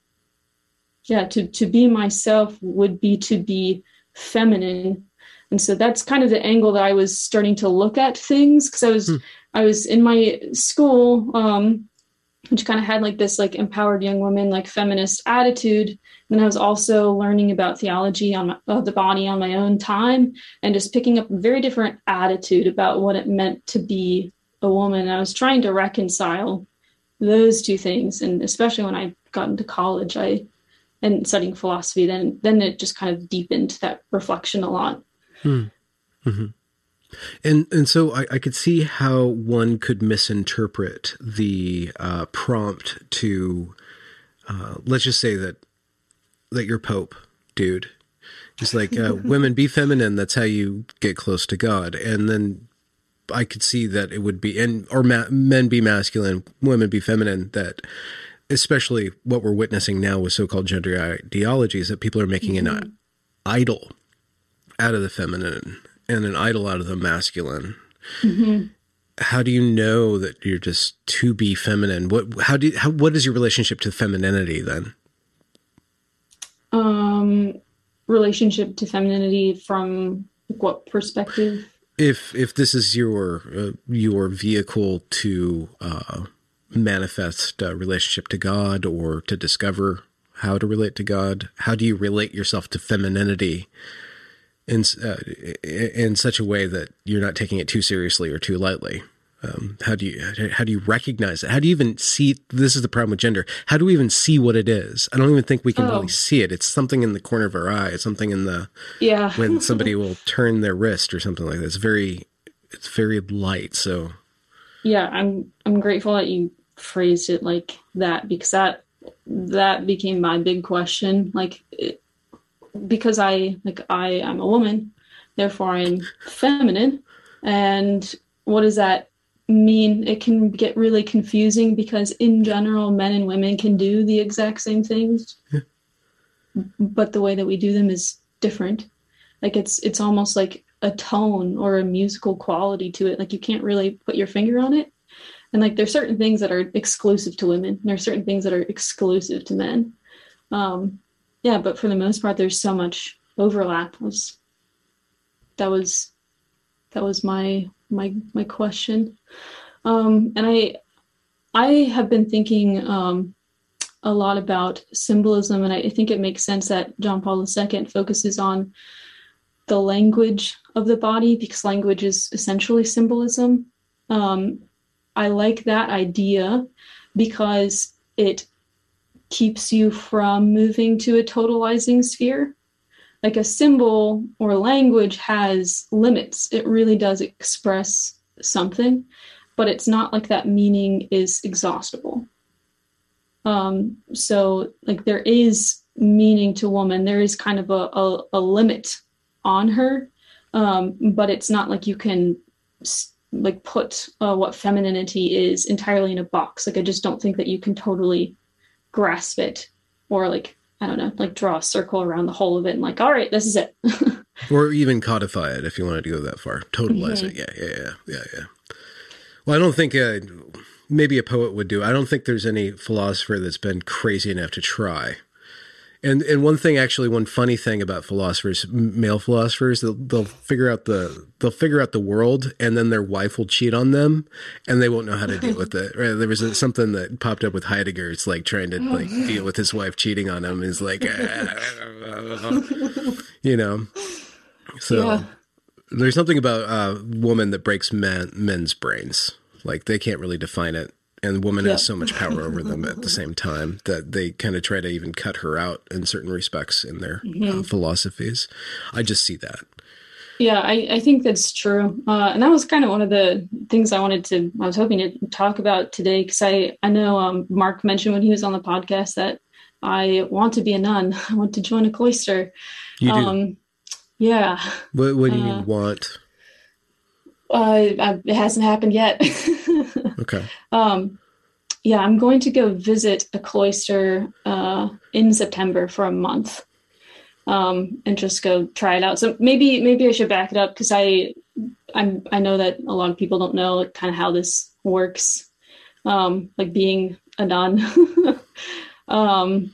yeah to to be myself would be to be feminine and so that's kind of the angle that i was starting to look at things because i was hmm. I was in my school, um, which kind of had like this like empowered young woman, like feminist attitude. And I was also learning about theology on my, of the body on my own time and just picking up a very different attitude about what it meant to be a woman. I was trying to reconcile those two things. And especially when I got into college, I and studying philosophy, then then it just kind of deepened that reflection a lot. Hmm. Mm-hmm. And and so I, I, could see how one could misinterpret the uh, prompt to, uh, let's just say that that you're Pope, dude. It's like uh, women be feminine. That's how you get close to God. And then I could see that it would be and or ma- men be masculine, women be feminine. That especially what we're witnessing now with so-called gender ideologies that people are making mm-hmm. an idol out of the feminine and an idol out of the masculine. Mm-hmm. How do you know that you're just to be feminine? What how do you, how what is your relationship to femininity then? Um, relationship to femininity from what perspective? If if this is your uh, your vehicle to uh, manifest a relationship to God or to discover how to relate to God, how do you relate yourself to femininity? in uh, in such a way that you're not taking it too seriously or too lightly. Um, how do you how do you recognize it? How do you even see? This is the problem with gender. How do we even see what it is? I don't even think we can oh. really see it. It's something in the corner of our eye. It's something in the yeah. when somebody will turn their wrist or something like that. It's very it's very light. So yeah, I'm I'm grateful that you phrased it like that because that that became my big question. Like it, because I like I am a woman, therefore I'm feminine. And what does that mean? It can get really confusing because in general, men and women can do the exact same things, yeah. but the way that we do them is different. Like it's it's almost like a tone or a musical quality to it. Like you can't really put your finger on it. And like there's certain things that are exclusive to women. There are certain things that are exclusive to men. Um, yeah, but for the most part, there's so much overlap. Was that was that was my my my question, um, and I I have been thinking um, a lot about symbolism, and I think it makes sense that John Paul II focuses on the language of the body because language is essentially symbolism. Um, I like that idea because it keeps you from moving to a totalizing sphere. Like a symbol or language has limits, it really does express something, but it's not like that meaning is exhaustible. Um, so, like, there is meaning to woman, there is kind of a, a, a limit on her, um, but it's not like you can like put uh, what femininity is entirely in a box. Like, I just don't think that you can totally grasp it or like I don't know, like draw a circle around the whole of it and like, all right, this is it. or even codify it if you wanted to go that far. Totalize mm-hmm. it. Yeah, yeah, yeah, yeah, yeah. Well, I don't think uh, maybe a poet would do. I don't think there's any philosopher that's been crazy enough to try. And and one thing actually, one funny thing about philosophers, male philosophers, they'll, they'll figure out the they'll figure out the world, and then their wife will cheat on them, and they won't know how to deal with it. Right? There was a, something that popped up with Heidegger. It's like trying to like deal with his wife cheating on him. Is like, ah. you know, so. Yeah. There's something about a woman that breaks men, men's brains. Like they can't really define it and the woman yeah. has so much power over them at the same time that they kind of try to even cut her out in certain respects in their uh, mm-hmm. uh, philosophies. I just see that. Yeah, I, I think that's true. Uh, and that was kind of one of the things I wanted to, I was hoping to talk about today because I, I know um, Marc mentioned when he was on the podcast that I want to be a nun. I want to join a cloister. You do? Um, yeah. What, what do you uh, mean want? Uh, it hasn't happened yet. okay. Um, yeah, I'm going to go visit a cloister uh, in September for a month, um, and just go try it out. So maybe maybe I should back it up because I I'm I know that a lot of people don't know kind of how this works, um, like being a nun. um,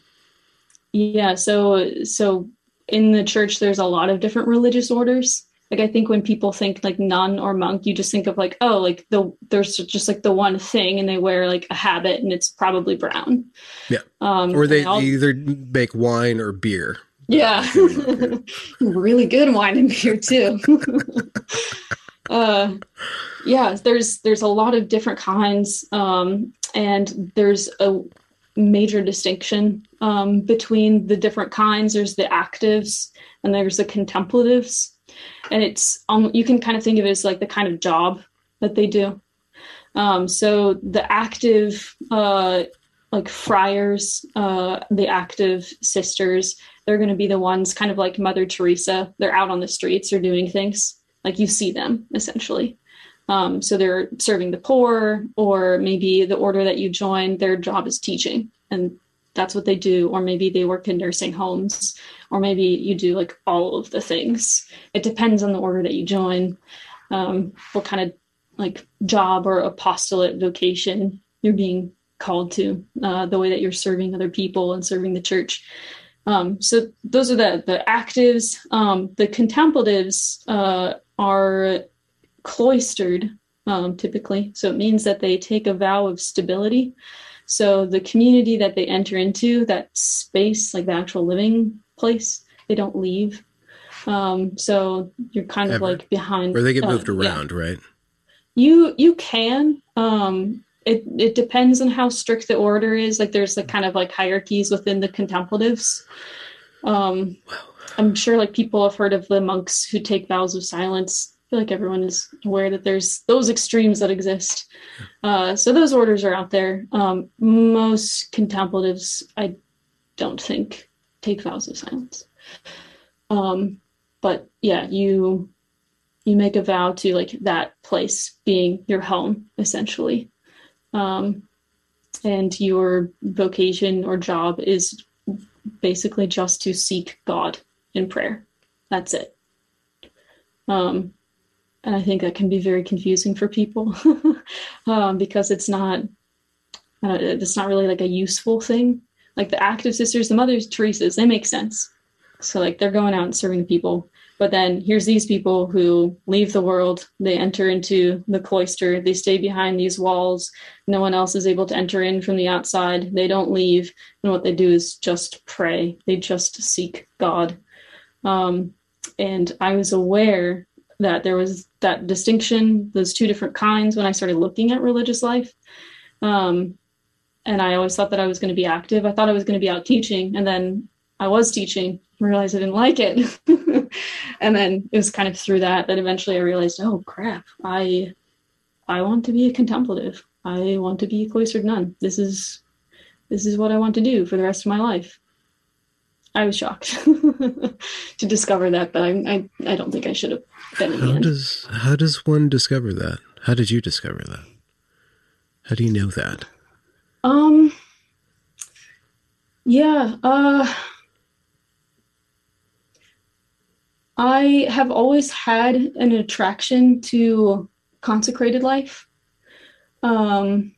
yeah, so so in the church, there's a lot of different religious orders like i think when people think like nun or monk you just think of like oh like the there's just like the one thing and they wear like a habit and it's probably brown. Yeah. Um or they either make wine or beer. Yeah. Really good wine and beer too. Uh yeah there's there's a lot of different kinds um and there's a major distinction um between the different kinds. There's the actives and there's the contemplatives and it's um, you can kind of think of it as like the kind of job that they do. Um, so the active uh, like friars, uh, the active sisters, they're going to be the ones kind of like Mother Teresa. They're out on the streets, they're doing things like you see them essentially. Um, so they're serving the poor, or maybe the order that you join, their job is teaching, and that's what they do. Or maybe they work in nursing homes, or maybe you do like all of the things. It depends on the order that you join, um, what kind of like job or apostolate vocation you're being called to, uh, the way that you're serving other people and serving the church. Um, so those are the the actives. Um, the contemplatives uh, are cloistered um, typically, so it means that they take a vow of stability. So the community that they enter into, that space, like the actual living place, they don't leave. Um, so you're kind of like behind, or they get moved uh, around, yeah. right? You you can. Um, it it depends on how strict the order is. Like there's like kind of like hierarchies within the contemplatives. Um, wow. I'm sure like people have heard of the monks who take vows of silence. Feel like everyone is aware that there's those extremes that exist. Uh, so those orders are out there. Um, most contemplatives, I don't think, take vows of silence. Um, but yeah, you you make a vow to like that place being your home essentially um, and your vocation or job is basically just to seek God in prayer. That's it. Um, and I think that can be very confusing for people um, because it's not uh, it's not really like a useful thing. Like the active sisters, the mothers Teresa's, they make sense. So like they're going out and serving the people, but then here's these people who leave the world, they enter into the cloister, they stay behind these walls. No one else is able to enter in from the outside. They don't leave. And what they do is just pray, they just seek God. Um, and I was aware that there was that distinction, those two different kinds, when I started looking at religious life. Um, and I always thought that I was going to be active. I thought I was going to be out teaching, and then I was teaching, I realized I didn't like it. and then it was kind of through that that eventually I realized, oh crap, I I want to be a contemplative. I want to be a cloistered nun. This is this is what I want to do for the rest of my life. I was shocked to discover that, but I, I, I don't think I should have been. how does how does one discover that? How did you discover that? How do you know that? Um. Yeah. Uh. I have always had an attraction to consecrated life. Um,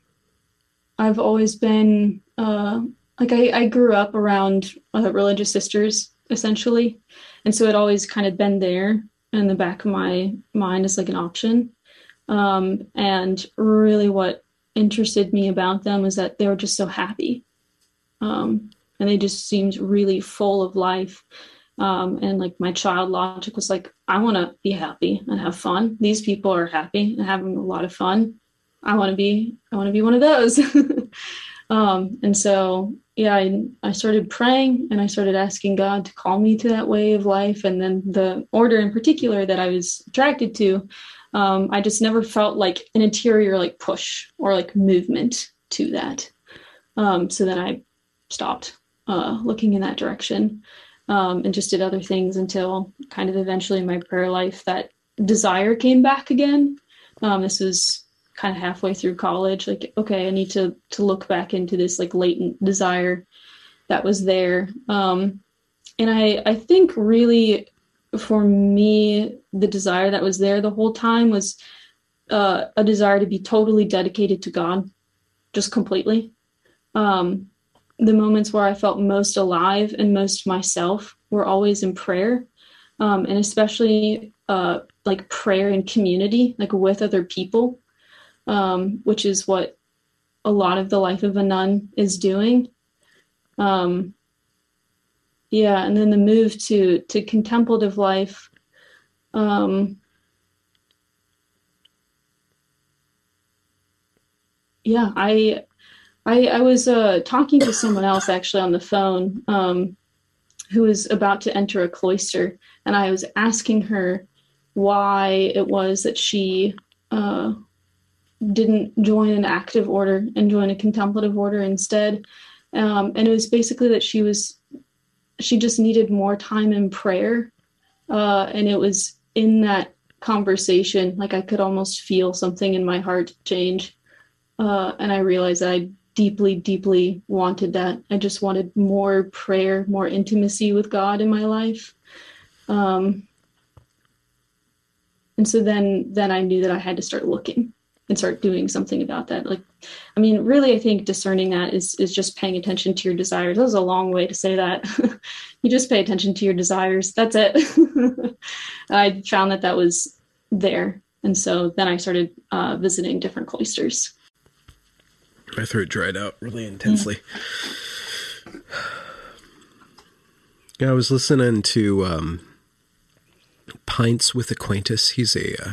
I've always been uh, like I, I, grew up around uh, religious sisters essentially, and so it always kind of been there in the back of my mind as like an option. Um, and really, what interested me about them was that they were just so happy, um, and they just seemed really full of life um, and like my child logic was like, I want to be happy and have fun. These people are happy and having a lot of fun. I want to be, I want to be one of those. um, and so, yeah, I, I started praying and I started asking God to call me to that way of life. And then the order in particular that I was attracted to, um, I just never felt like an interior like push or like movement to that. Um, so then I stopped uh, looking in that direction um, and just did other things until kind of eventually in my prayer life that desire came back again. Um, this was kind of halfway through college. Like, okay, I need to to look back into this like latent desire that was there. Um, and I I think really for me the desire that was there the whole time was uh, a desire to be totally dedicated to God, just completely. Um, the moments where I felt most alive and most myself were always in prayer, um, and especially uh, like prayer in community, like with other people, um, which is what a lot of the life of a nun is doing. Um, yeah, and then the move to to contemplative life. Um, yeah, I I, I was uh, talking to someone else actually on the phone um, who was about to enter a cloister, and I was asking her why it was that she uh, didn't join an active order and join a contemplative order instead. Um, and it was basically that she was she just needed more time in prayer uh, and it was in that conversation like i could almost feel something in my heart change. Uh, and i realized that i deeply deeply wanted that. I just wanted more prayer more intimacy with god in my life. Um, and so then then i knew that i had to start looking and start doing something about that. Like i mean really i think discerning that is is just paying attention to your desires. That was a long way to say that. You just pay attention to your desires. That's it. I found that that was there. And so then i started uh, visiting different cloisters. My throat dried out really intensely. Yeah, yeah i was listening to um, pints with Aquinas he's a uh,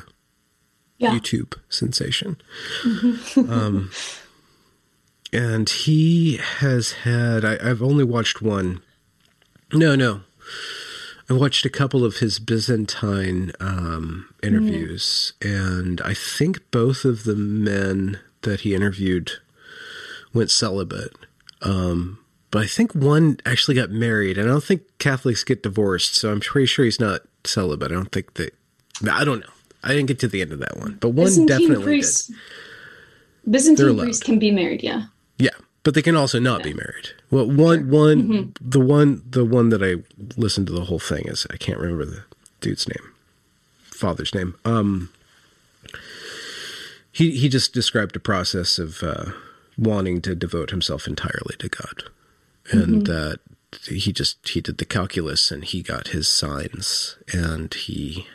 yeah. YouTube sensation. Mm-hmm. um, and he has had, I, have only watched one. No, no. I watched a couple of his Byzantine um, interviews, mm. and I think both of the men that he interviewed went celibate. Um, but I think one actually got married, and I don't think Catholics get divorced, so I'm pretty sure he's not celibate. I don't think that. I don't know. I didn't get to the end of that one, but one Byzantine definitely priests, did. Byzantine priests can be married, yeah. Yeah, but they can also not yeah. be married. Well, one, sure. one, mm-hmm. the one, the one that I listened to the whole thing is I can't remember the dude's name, father's name. Um, he he just described a process of uh, wanting to devote himself entirely to God, and mm-hmm. uh, he just he did the calculus and he got his signs and he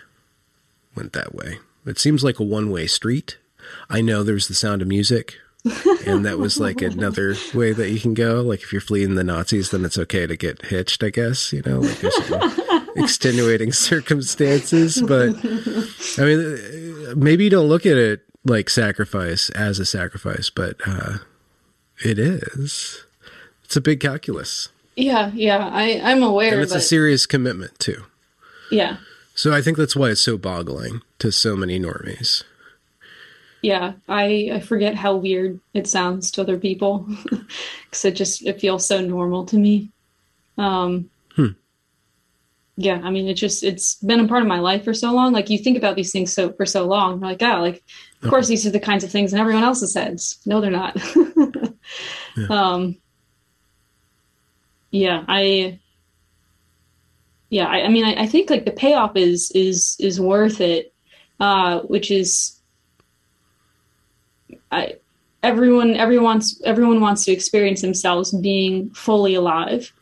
went that way. It seems like a one way street. I know there's the sound of music, and that was like another way that you can go. Like if you're fleeing the Nazis, then it's okay to get hitched, I guess, you know, like there's some extenuating circumstances. But I mean, maybe you don't look at it like sacrifice as a sacrifice, but uh, it is. It's a big calculus. Yeah, yeah, I, I'm aware. And it's a serious commitment too. Yeah. So I think that's why it's so boggling to so many normies. Yeah, I I forget how weird it sounds to other people because it just it feels so normal to me. Um, hmm. Yeah, I mean, it just it's been a part of my life for so long. Like you think about these things so for so long, you're like, oh, like of course these are the kinds of things in everyone else's heads. No, they're not. yeah. Um, yeah, I yeah, I, I mean, I, I, think like the payoff is is is worth it, uh, which is, I everyone everyone's everyone wants to experience themselves being fully alive,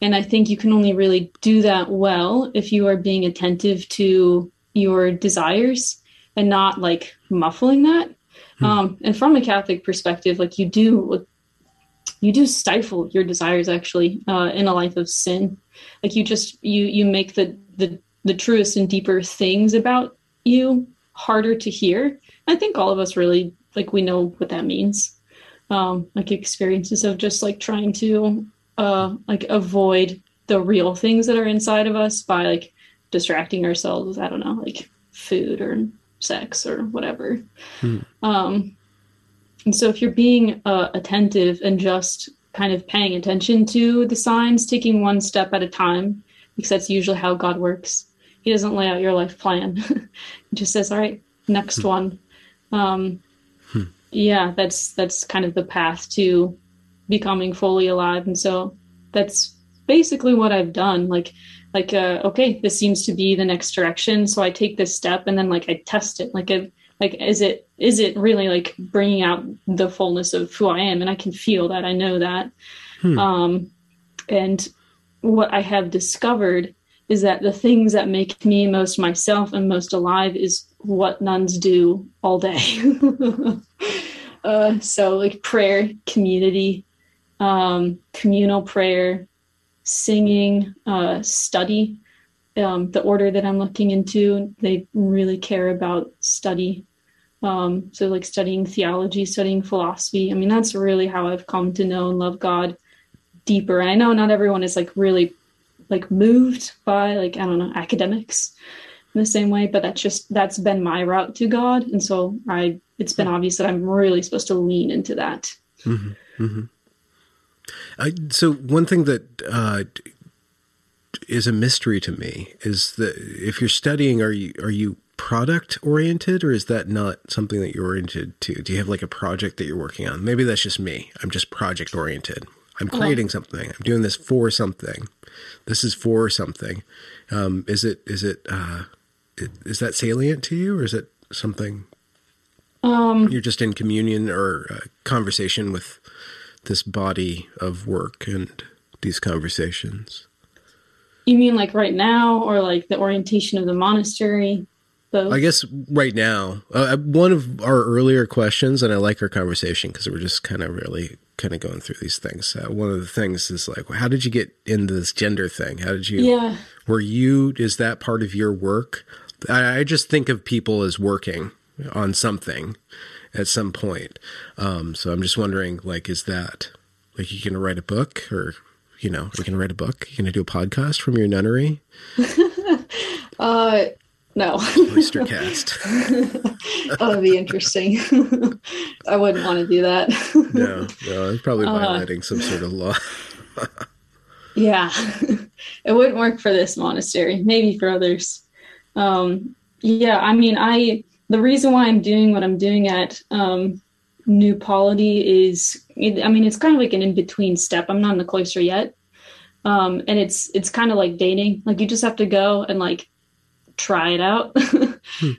and I think you can only really do that well if you are being attentive to your desires and not like muffling that. Hmm. Um, and from a Catholic perspective, like you do you do stifle your desires actually uh, in a life of sin like you just you you make the the the truest and deeper things about you harder to hear. I think all of us really like we know what that means. Um like experiences of just like trying to uh like avoid the real things that are inside of us by like distracting ourselves with i don't know like food or sex or whatever. Hmm. um and so if you're being uh, attentive and just kind of paying attention to the signs, taking one step at a time, because that's usually how God works. He doesn't lay out your life plan. he just says, "All right, next hmm. one." Um, hmm. Yeah, that's that's kind of the path to becoming fully alive, and so that's basically what I've done. Like, like, uh, okay, this seems to be the next direction, so I take this step, and then like I test it. Like, I, like is it is it really like bringing out the fullness of who i am? And i can feel that. I know that. Hmm. um and what i have discovered is that the things that make me most myself and most alive is what nuns do all day. Uh so like prayer community um communal prayer singing uh study um, the order that I'm looking into, they really care about study um, so like studying theology, studying philosophy. I mean, that's really how I've come to know and love God deeper. And I know not everyone is like really like moved by like I don't know academics, in the same way, but that's just that's been my route to God, and so I it's been obvious that I'm really supposed to lean into that. Mm-hmm. Mm-hmm. I, so one thing that uh, is a mystery to me is that if you're studying, are you are you product oriented or is that not something that you're oriented to? Do you have like a project that you're working on? Maybe that's just me. I'm just project oriented. I'm creating something. I'm doing this for something. This is for something. Um, is it is it uh, is that salient to you, or is it something um, you're just in communion or uh, conversation with this body of work and these conversations? You mean like right now, or like the orientation of the monastery? Both? I guess right now, uh, one of our earlier questions, and I like our conversation because we're just kind of really kind of going through these things. Uh, one of the things is like, how did you get into this gender thing? How did you? Yeah. Were you? Is that part of your work? I, I just think of people as working on something at some point. Um, so I'm just wondering, like, is that like you gonna write a book, or you know, are you gonna write a book? You gonna do a podcast from your nunnery? uh, no. Oyster cast. that would be interesting. I wouldn't want to do that. no, no, it's probably uh, violating uh, some sort of law. yeah. It wouldn't work for this monastery, maybe for others. Um, yeah, I mean, I the reason why I'm doing what I'm doing at um, New Polity is, I mean, it's kind of like an in between step. I'm not in the cloister yet, um, and it's it's kind of like dating. Like you just have to go and like try it out, hmm.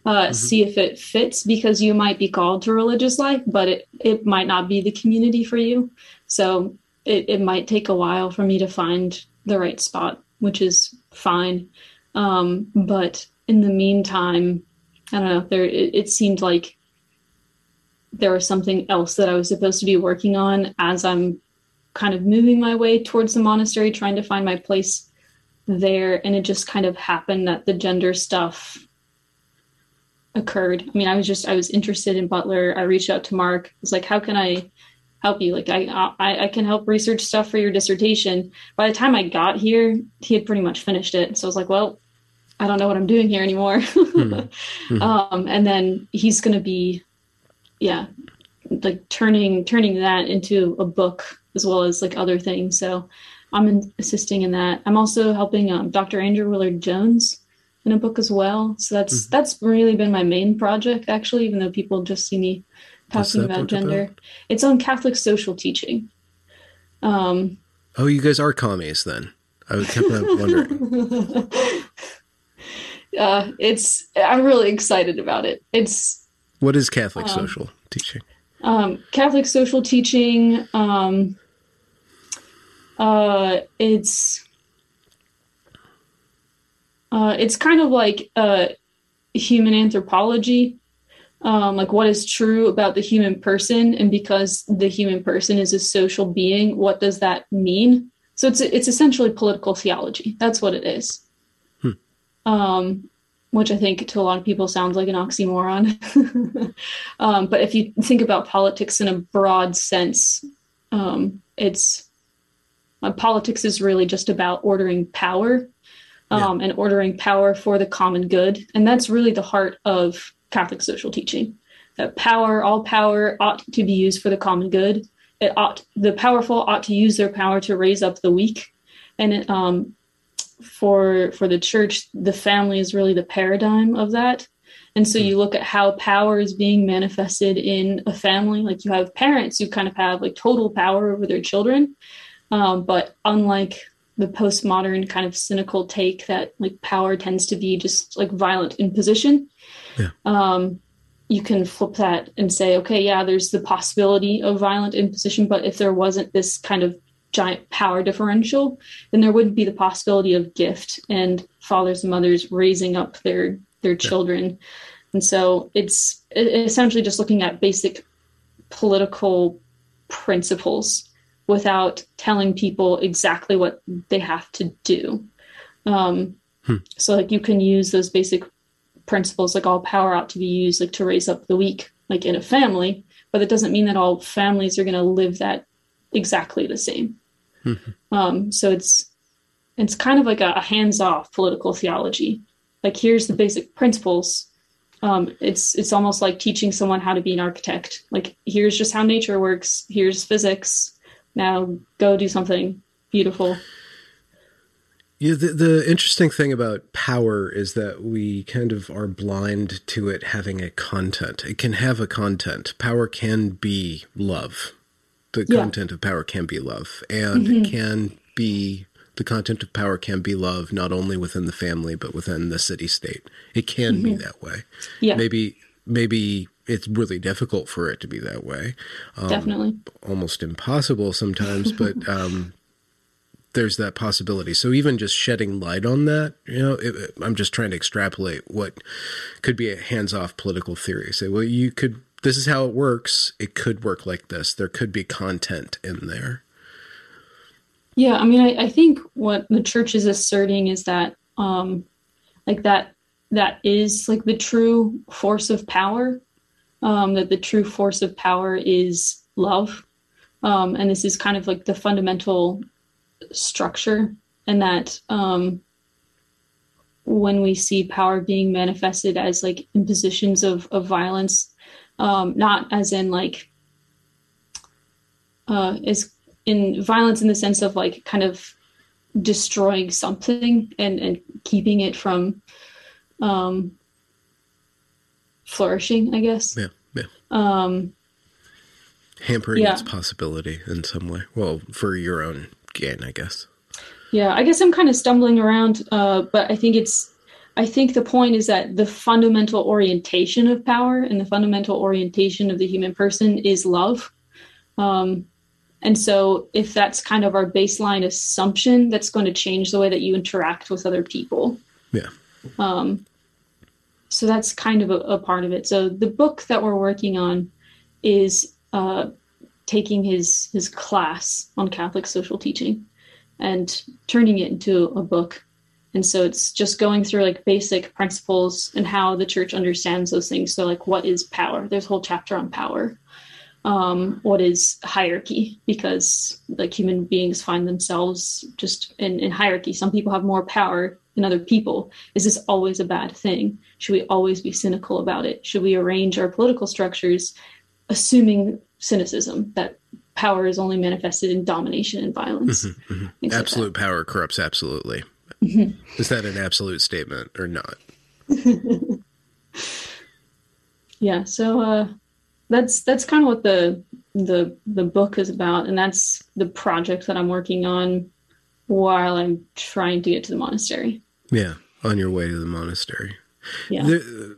uh, mm-hmm. see if it fits because you might be called to religious life, but it, it might not be the community for you. So it, it might take a while for me to find the right spot, which is fine. Um, but in the meantime, I don't know, there, it, it seemed like there was something else that I was supposed to be working on as I'm kind of moving my way towards the monastery, trying to find my place there and it just kind of happened that the gender stuff occurred. I mean, I was just I was interested in Butler. I reached out to Marc. I was like, how can I help you? Like I I, I can help research stuff for your dissertation. By the time I got here, he had pretty much finished it. So I was like, well, I don't know what I'm doing here anymore. mm-hmm. um, and then he's gonna be, yeah, like turning turning that into a book as well as like other things. So I'm in, assisting in that. I'm also helping um, Dr. Andrew Willard Jones in a book as well. So that's mm-hmm. that's really been my main project, actually. Even though people just see me talking about gender, about? it's on Catholic social teaching. Um, oh, you guys are commies then? I was kept wondering. uh, it's I'm really excited about it. It's what is Catholic um, social teaching? Um, Catholic social teaching. Um, uh, it's uh, it's kind of like uh, human anthropology, um, like what is true about the human person, and because the human person is a social being, what does that mean? So it's it's essentially political theology. That's what it is. Hmm. Um, which I think to a lot of people sounds like an oxymoron. um, but if you think about politics in a broad sense, um, it's uh, politics is really just about ordering power um, yeah. and ordering power for the common good. And that's really the heart of Catholic social teaching. That power, all power, ought to be used for the common good. It ought the powerful ought to use their power to raise up the weak, and it, um, for for the church, the family is really the paradigm of that. And so hmm. you look at how power is being manifested in a family. Like you have parents who kind of have like total power over their children, um, but unlike the postmodern kind of cynical take that like power tends to be just like violent imposition, yeah. um, you can flip that and say, okay, yeah, there's the possibility of violent imposition, but if there wasn't this kind of giant power differential, then there wouldn't be the possibility of gift and fathers and mothers raising up their their children. Yeah. And so it's essentially just looking at basic political principles without telling people exactly what they have to do. Um, hmm. So like you can use those basic principles, like all power ought to be used like to raise up the weak, like in a family, but it doesn't mean that all families are going to live that exactly the same. Mm-hmm. Um, so it's it's kind of like a, a hands-off political theology. like here's the basic principles um, it's it's almost like teaching someone how to be an architect like here's just how nature works here's physics now go do something beautiful yeah, the, the interesting thing about power is that we kind of are blind to it having a content. It can have a content. Power can be love. The yeah. content of power can be love. And mm-hmm. it can be the content of power can be love not only within the family but within the city state. It can mm-hmm. be that way. Yeah. Maybe maybe it's really difficult for it to be that way. Um, Definitely. Almost impossible sometimes, but um, there's that possibility. So even just shedding light on that, you know, it, I'm just trying to extrapolate what could be a hands-off political theory. Say, well, you could. This is how it works. It could work like this. There could be content in there. Yeah, I mean, I, I think what the church is asserting is that, um, like that, that is like the true force of power. Um, that the true force of power is love, um, and this is kind of like the fundamental structure and that um, when we see power being manifested as like impositions of, of violence um, not as in like uh, is in violence in the sense of like kind of destroying something and and keeping it from um flourishing i guess yeah yeah um hampering yeah. its possibility in some way well for your own gain, I guess. Yeah, I guess I'm kind of stumbling around, uh, but I think it's. I think the point is that the fundamental orientation of power and the fundamental orientation of the human person is love. Um, and so, if that's kind of our baseline assumption, that's going to change the way that you interact with other people. Yeah. Um, so that's kind of a, a, part of it. So the book that we're working on is uh, taking his his class on Catholic social teaching and turning it into a book. And so it's just going through like basic principles and how the church understands those things. So like what is power? There's a whole chapter on power. Um, what is hierarchy? Because like human beings find themselves just in, in hierarchy. Some people have more power than other people. Is this always a bad thing? Should we always be cynical about it? Should we arrange our political structures assuming cynicism that power is only manifested in domination and violence. Mm-hmm, mm-hmm. Absolute like power corrupts absolutely. Mm-hmm. Is that an absolute statement or not? yeah, so uh, that's that's kind of what the the the book is about, and that's the project that I'm working on while I'm trying to get to the monastery. Yeah, on your way to the monastery. Yeah. The,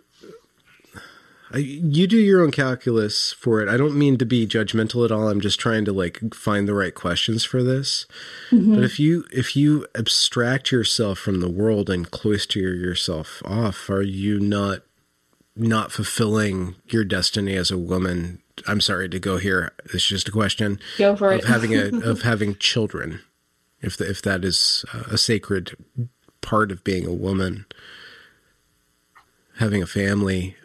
you do your own calculus for it. I don't mean to be judgmental at all. I'm just trying to like find the right questions for this. Mm-hmm. But if you if you abstract yourself from the world and cloister yourself off, are you not not fulfilling your destiny as a woman? I'm sorry to go here. It's just a question. Go for of it. having a of having children. If the, if that is a sacred part of being a woman, having a family,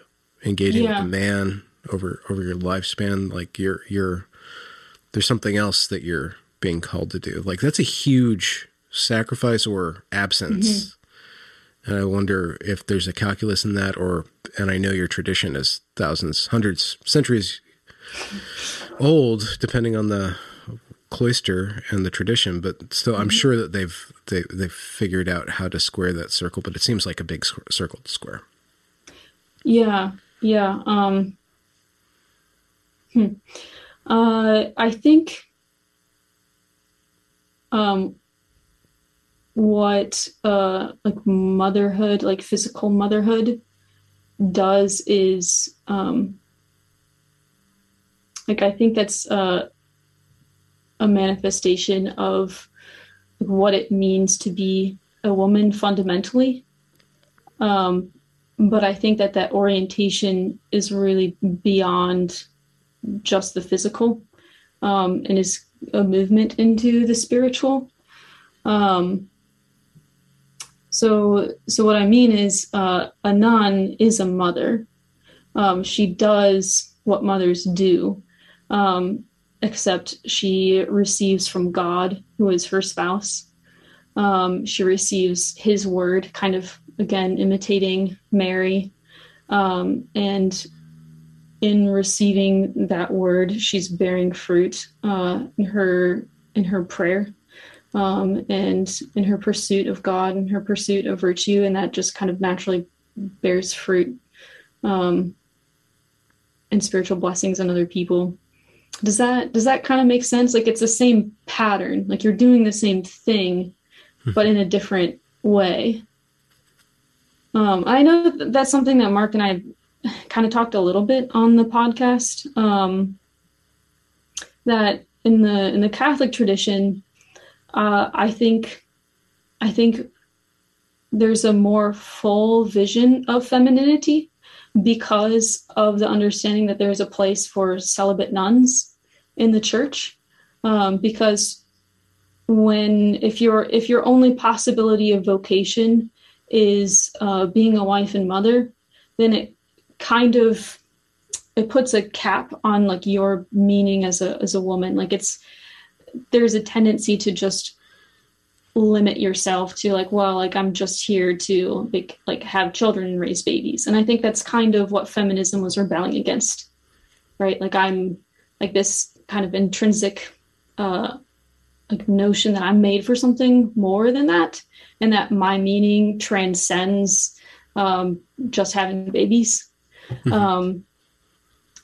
engaging yeah. with a man over over your lifespan like you're you're there's something else that you're being called to do like that's a huge sacrifice or absence mm-hmm. and i wonder if there's a calculus in that or and i know your tradition is thousands hundreds centuries old depending on the cloister and the tradition but still i'm mm-hmm. sure that they've they, they've figured out how to square that circle but it seems like a big circle to square yeah yeah. Um, hmm. uh, I think um, what uh, like motherhood, like physical motherhood, does is um, like I think that's uh, a manifestation of what it means to be a woman fundamentally. Um, but I think that that orientation is really beyond just the physical um, and is a movement into the spiritual. Um, so, so what I mean is, uh, a nun is a mother. Um, she does what mothers do, um, except she receives from God, who is her spouse. Um, she receives his word, kind of again imitating Mary. Um, and in receiving that word, she's bearing fruit uh, in her in her prayer um, and in her pursuit of God and her pursuit of virtue, and that just kind of naturally bears fruit um, and spiritual blessings on other people. Does that does that kind of make sense? Like it's the same pattern, like you're doing the same thing. But in a different way. Um, I know that that's something that Marc and I kind of talked a little bit on the podcast. Um, that in the in the Catholic tradition, uh, I think I think there's a more full vision of femininity because of the understanding that there's a place for celibate nuns in the church. Um, because when if your if your only possibility of vocation is uh, being a wife and mother, then it kind of it puts a cap on like your meaning as a as a woman. Like it's there's a tendency to just limit yourself to like well like i'm just here to like like have children and raise babies and i think that's kind of what feminism was rebelling against right like i'm like this kind of intrinsic uh like notion that i'm made for something more than that and that my meaning transcends um just having babies mm-hmm. um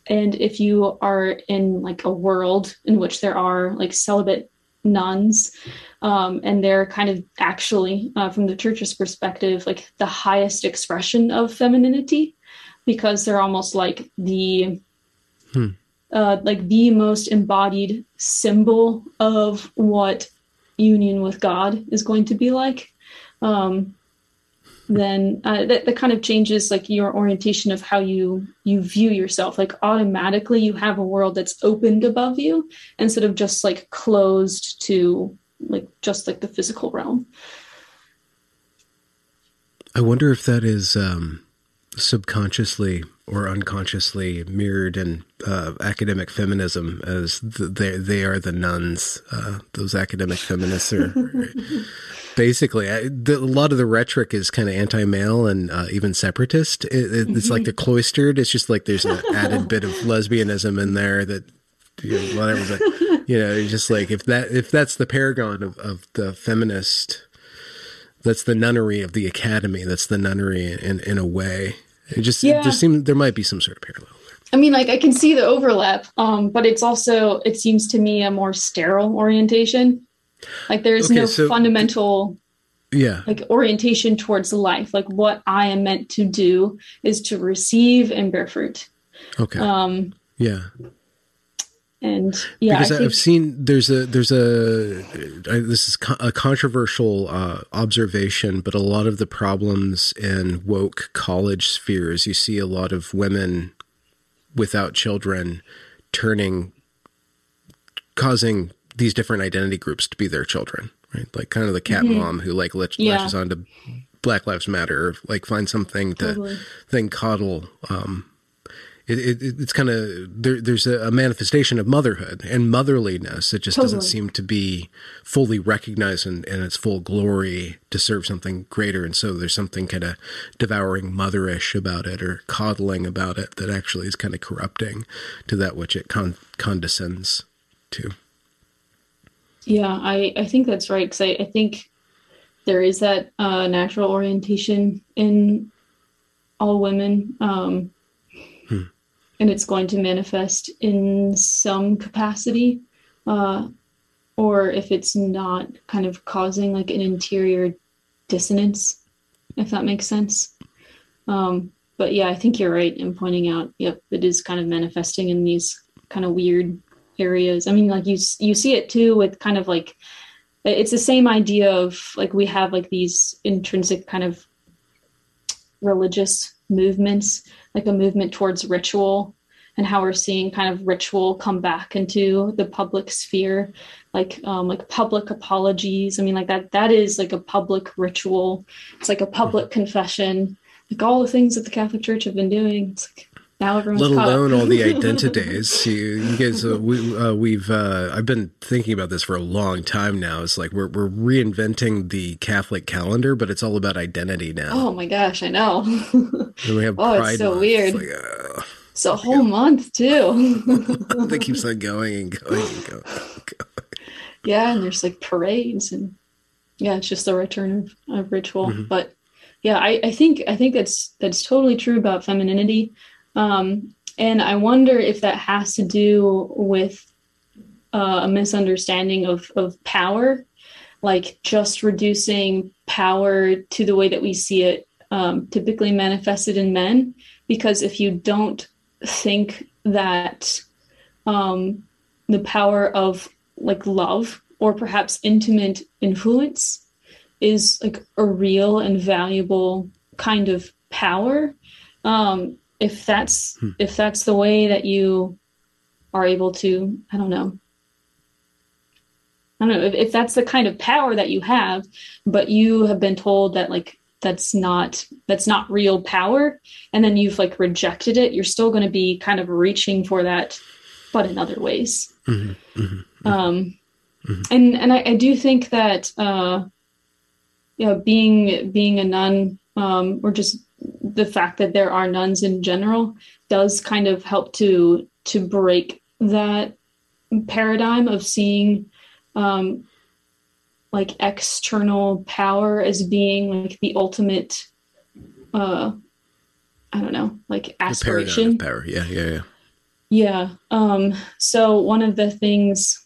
and if you are in like a world in which there are like celibate nuns um, and they're kind of actually uh, from the church's perspective like the highest expression of femininity because they're almost like the hmm. Uh, like the most embodied symbol of what union with god is going to be like um, then uh, that, that kind of changes like your orientation of how you you view yourself. Like automatically you have a world that's opened above you instead of just like closed to like just like the physical realm. I wonder if that is um subconsciously or unconsciously mirrored in uh, academic feminism as the, they they are the nuns. Uh, those academic feminists are basically I, the, a lot of the rhetoric is kind of anti-male and uh, even separatist. It, it, it's mm-hmm. like the cloistered. It's just like there's an added bit of lesbianism in there that you know, whatever. But you know, just like if that if that's the paragon of, of the feminist. That's the nunnery of the academy. That's the nunnery in, in a way. It just yeah. there seems there might be some sort of parallel. I mean, like I can see the overlap, um, but it's also it seems to me a more sterile orientation. Like there is okay, no so, fundamental, yeah, like orientation towards life. Like what I am meant to do is to receive and bear fruit. Okay. Um. Yeah and yeah because I have seen there's a there's a this is a controversial uh, observation but a lot of the problems in woke college spheres you see a lot of women without children turning causing these different identity groups to be their children right like kind of the cat mm-hmm. mom who like latch, yeah. latches on to black lives matter or like find something to totally. then coddle um, it, it, it's kind of there, there's a, manifestation of motherhood and motherliness. It just totally. doesn't seem to be fully recognized in, in, its full glory to serve something greater. And so there's something kind of devouring motherish about it or coddling about it that actually is kind of corrupting to that which it con- condescends to. Yeah, I, I think that's right. Because I, I think there is that uh, natural orientation in all women. Um, and it's going to manifest in some capacity uh, or if it's not kind of causing like an interior dissonance if that makes sense. Um, but yeah i think you're right in pointing out yep it is kind of manifesting in these kind of weird areas. I mean like you you see it too with kind of like it's the same idea of like we have like these intrinsic kind of religious movements like a movement towards ritual and how we're seeing kind of ritual come back into the public sphere like um, like public apologies. I mean like that that is like a public ritual. It's like a public confession. Like all the things that the catholic church have been doing it's like now everyone's let alone all the identities. you, you guys, uh, we, uh, we've uh, I've been thinking about this for a long time now. It's like we're we're reinventing the Catholic calendar, but it's all about identity now. Oh my gosh, I know. and we have oh, Pride it's so Month. weird. It's, like, it's a whole month too. that keeps on going and going and going. And going. yeah, and there's like parades and yeah, it's just the return of, of ritual. Mm-hmm. But yeah, I, I think I think that's that's totally true about femininity. Um, and I wonder if that has to do with uh, a misunderstanding of, of power, like just reducing power to the way that we see it um, typically manifested in men. Because if you don't think that um, the power of like love or perhaps intimate influence is like a real and valuable kind of power, um, if that's Hmm. if that's the way that you are able to i don't know i don't know if, if that's the kind of power that you have but you have been told that like that's not that's not real power and then you've like rejected it you're still going to be kind of reaching for that but in other ways Mhm, mhm. um and and I, I do think that uh you know being being a nun um or just the fact that there are nuns in general does kind of help to to break that paradigm of seeing um like external power as being like the ultimate uh i don't know like aspiration power. Yeah, yeah, yeah. yeah. Um, so one of the things,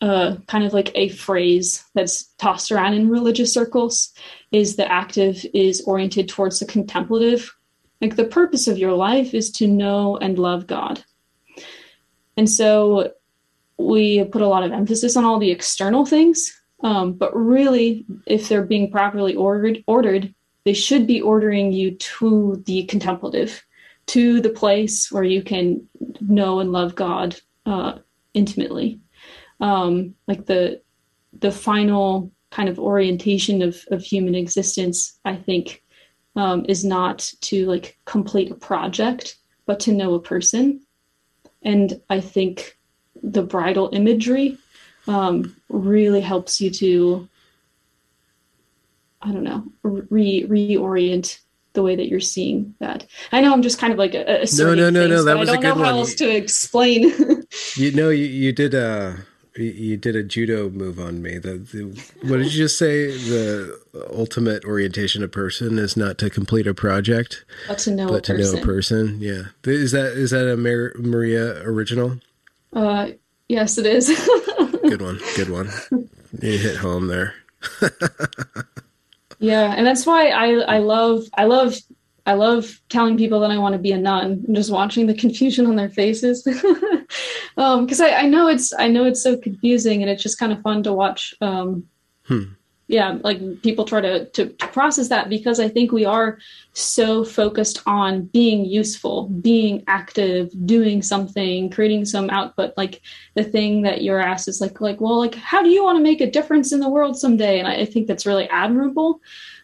uh, kind of like a phrase that's tossed around in religious circles, is the active is oriented towards the contemplative. Like the purpose of your life is to know and love God. And so we put a lot of emphasis on all the external things, um, but really, if they're being properly ordered, ordered, they should be ordering you to the contemplative to the place where you can know and love God uh, intimately. Um, like the the final kind of orientation of of human existence, I think, um, is not to like complete a project, but to know a person. And I think the bridal imagery um, really helps you to, I don't know, re reorient the way that you're seeing that. I know I'm just kind of like a, a No, no, no, no, things, that but was I a don't know good how one. else to explain. You know, you, you did a you- you did a judo move on me. The, the what did you just say? The ultimate orientation of person is not to complete a project, but to know but a to person. know a person. Yeah, is that is that a Mar- Maria original? Uh, yes, it is. Good one, good one. You hit home there. yeah, and that's why I I love I love I love telling people that I want to be a nun and just watching the confusion on their faces. um, because I, I know it's I know it's so confusing and it's just kind of fun to watch. Um, Hmm. yeah, like people try to, to to process that because I think we are so focused on being useful, being active, doing something, creating some output. Like the thing that you're asked is like like well like how do you want to make a difference in the world someday? And I, I think that's really admirable.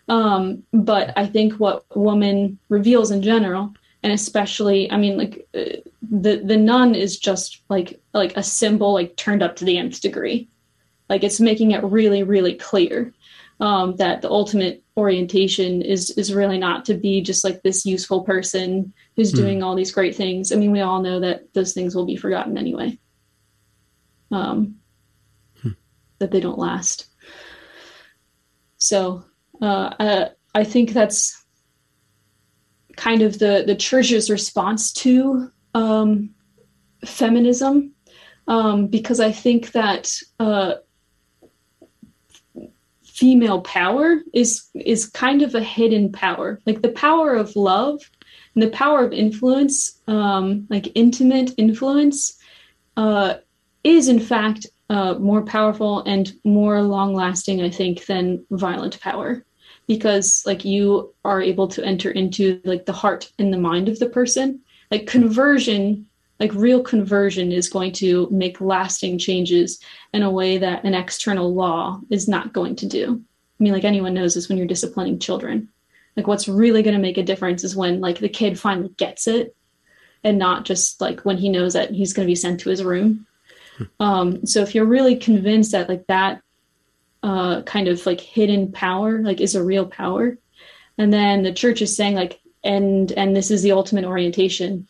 Um, but I think what woman reveals in general, and especially, I mean, like uh, the the nun is just like like a symbol, like turned up to the nth degree. Like it's making it really, really clear um, that the ultimate orientation is is really not to be just like this useful person who's Hmm. doing all these great things. I mean, we all know that those things will be forgotten anyway. Um, that they don't last. So uh, I, I think that's kind of the the church's response to um, feminism, um, because I think that uh, female power is is kind of a hidden power, like the power of love and the power of influence, um, like intimate influence, uh, is in fact uh, more powerful and more long lasting, I think, than violent power. Because like you are able to enter into like the heart and the mind of the person like conversion like real conversion is going to make lasting changes in a way that an external law is not going to do. I mean like anyone knows this when you're disciplining children. Like what's really going to make a difference is when like the kid finally gets it and not just like when he knows that he's going to be sent to his room. Um, so if you're really convinced that like that uh, kind of like hidden power like is a real power, and then the church is saying like and and this is the ultimate orientation,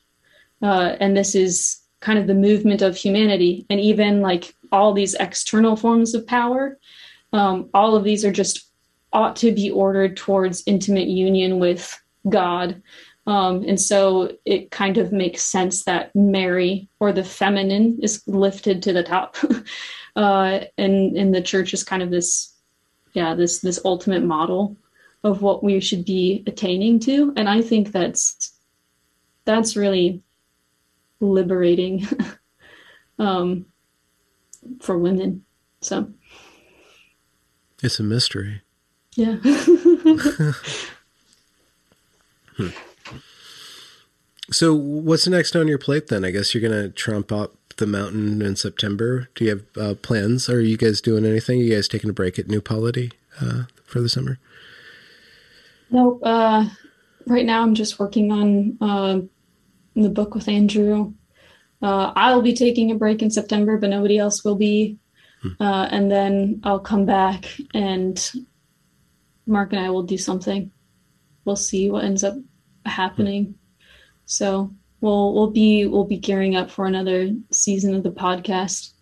uh, and this is kind of the movement of humanity, and even like all these external forms of power, um, all of these are just ought to be ordered towards intimate union with God. Um, and so it kind of makes sense that Mary or the feminine is lifted to the top. uh, and, and the church is kind of this, yeah, this, this ultimate model of what we should be attaining to. And I think that's, that's really liberating um, for women. So it's a mystery. Yeah. hmm. So, what's next on your plate then? I guess you're going to trump up the mountain in September. Do you have uh, plans? Are you guys doing anything? Are you guys taking a break at New Polity uh, for the summer? No, uh, right now I'm just working on uh, the book with Andrew. Uh, I'll be taking a break in September, but nobody else will be. Hmm. Uh, and then I'll come back and Marc and I will do something. We'll see what ends up happening. So we'll we'll be we'll be gearing up for another season of the podcast,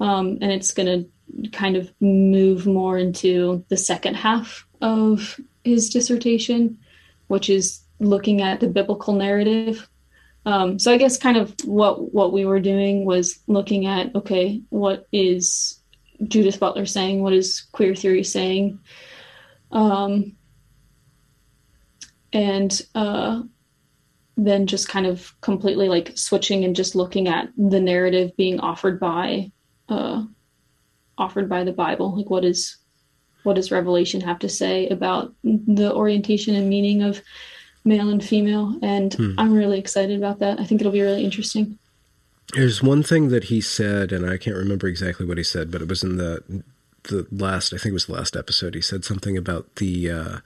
um, and it's going to kind of move more into the second half of his dissertation, which is looking at the biblical narrative. Um, so I guess kind of what what we were doing was looking at okay, what is Judith Butler saying? What is queer theory saying? Um, and uh, then just kind of completely like switching and just looking at the narrative being offered by uh offered by the bible like what is what does revelation have to say about the orientation and meaning of male and female and hmm. i'm really excited about that i think it'll be really interesting there's one thing that he said and i can't remember exactly what he said but it was in the the last i think it was the last episode he said something about the uh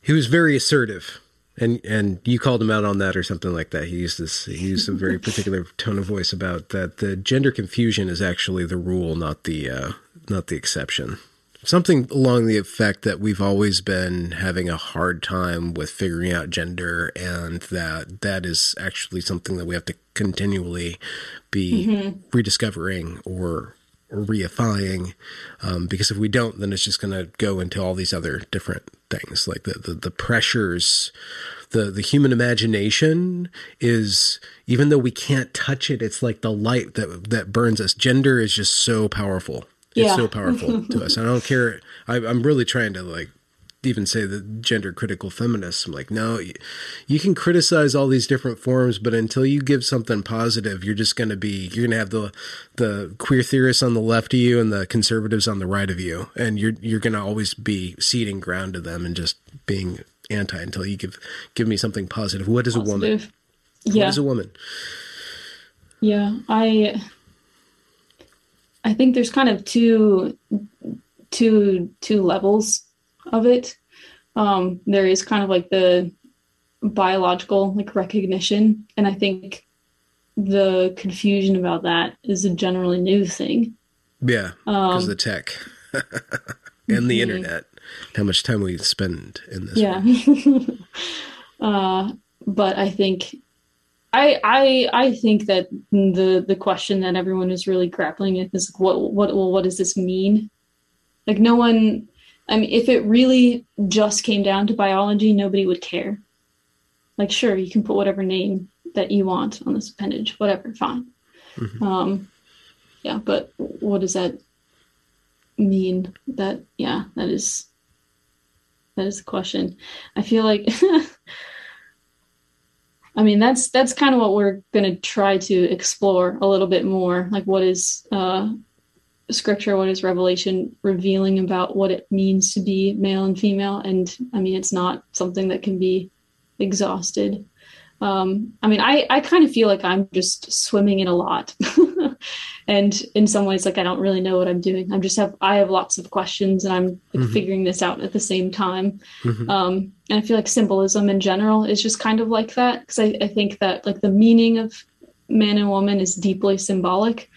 he was very assertive and and you called him out on that or something like that. He used this. He used a very particular tone of voice about that. The gender confusion is actually the rule, not the uh, not the exception. Something along the effect that we've always been having a hard time with figuring out gender, and that that is actually something that we have to continually be mm-hmm. rediscovering or or reifying. Um, because if we don't then it's just going to go into all these other different things. Like the, the, the pressures the the human imagination is even though we can't touch it it's like the light that that burns us. Gender is just so powerful it's yeah. so powerful to us i don't care I, i'm really trying to like even say the gender critical feminists. I'm like, no, you, you, can criticize all these different forms, but until you give something positive, you're just going to be you're going to have the the queer theorists on the left of you and the conservatives on the right of you, and you're you're going to always be ceding ground to them and just being anti until you give give me something positive. What is positive. a woman? Yeah. What is a woman? Yeah, I I think there's kind of two two two levels of it. Um, there is kind of like the biological like recognition, and I think the confusion about that is a generally new thing. Yeah, because um, the tech and the mm-hmm. internet, how much time we spend in this. Yeah, uh, but I think I I I think that the the question that everyone is really grappling with is what what well what does this mean? Like no one I mean, if it really just came down to biology, nobody would care. Like, sure, you can put whatever name that you want on this appendage, whatever, fine. Mm-hmm. Um, yeah, but what does that mean? That yeah, that is that is the question. I feel like I mean that's that's kind of what we're going to try to explore a little bit more like what is uh scripture, what is revelation revealing about what it means to be male and female. And I mean, it's not something that can be exhausted. Um, I mean, I, I kind of feel like I'm just swimming in a lot. and in some ways, like I don't really know what I'm doing. I'm just have, I have lots of questions and I'm like, mm-hmm. figuring this out at the same time. Mm-hmm. Um, and I feel like symbolism in general is just kind of like that. Cause I, I think that like the meaning of man and woman is deeply symbolic.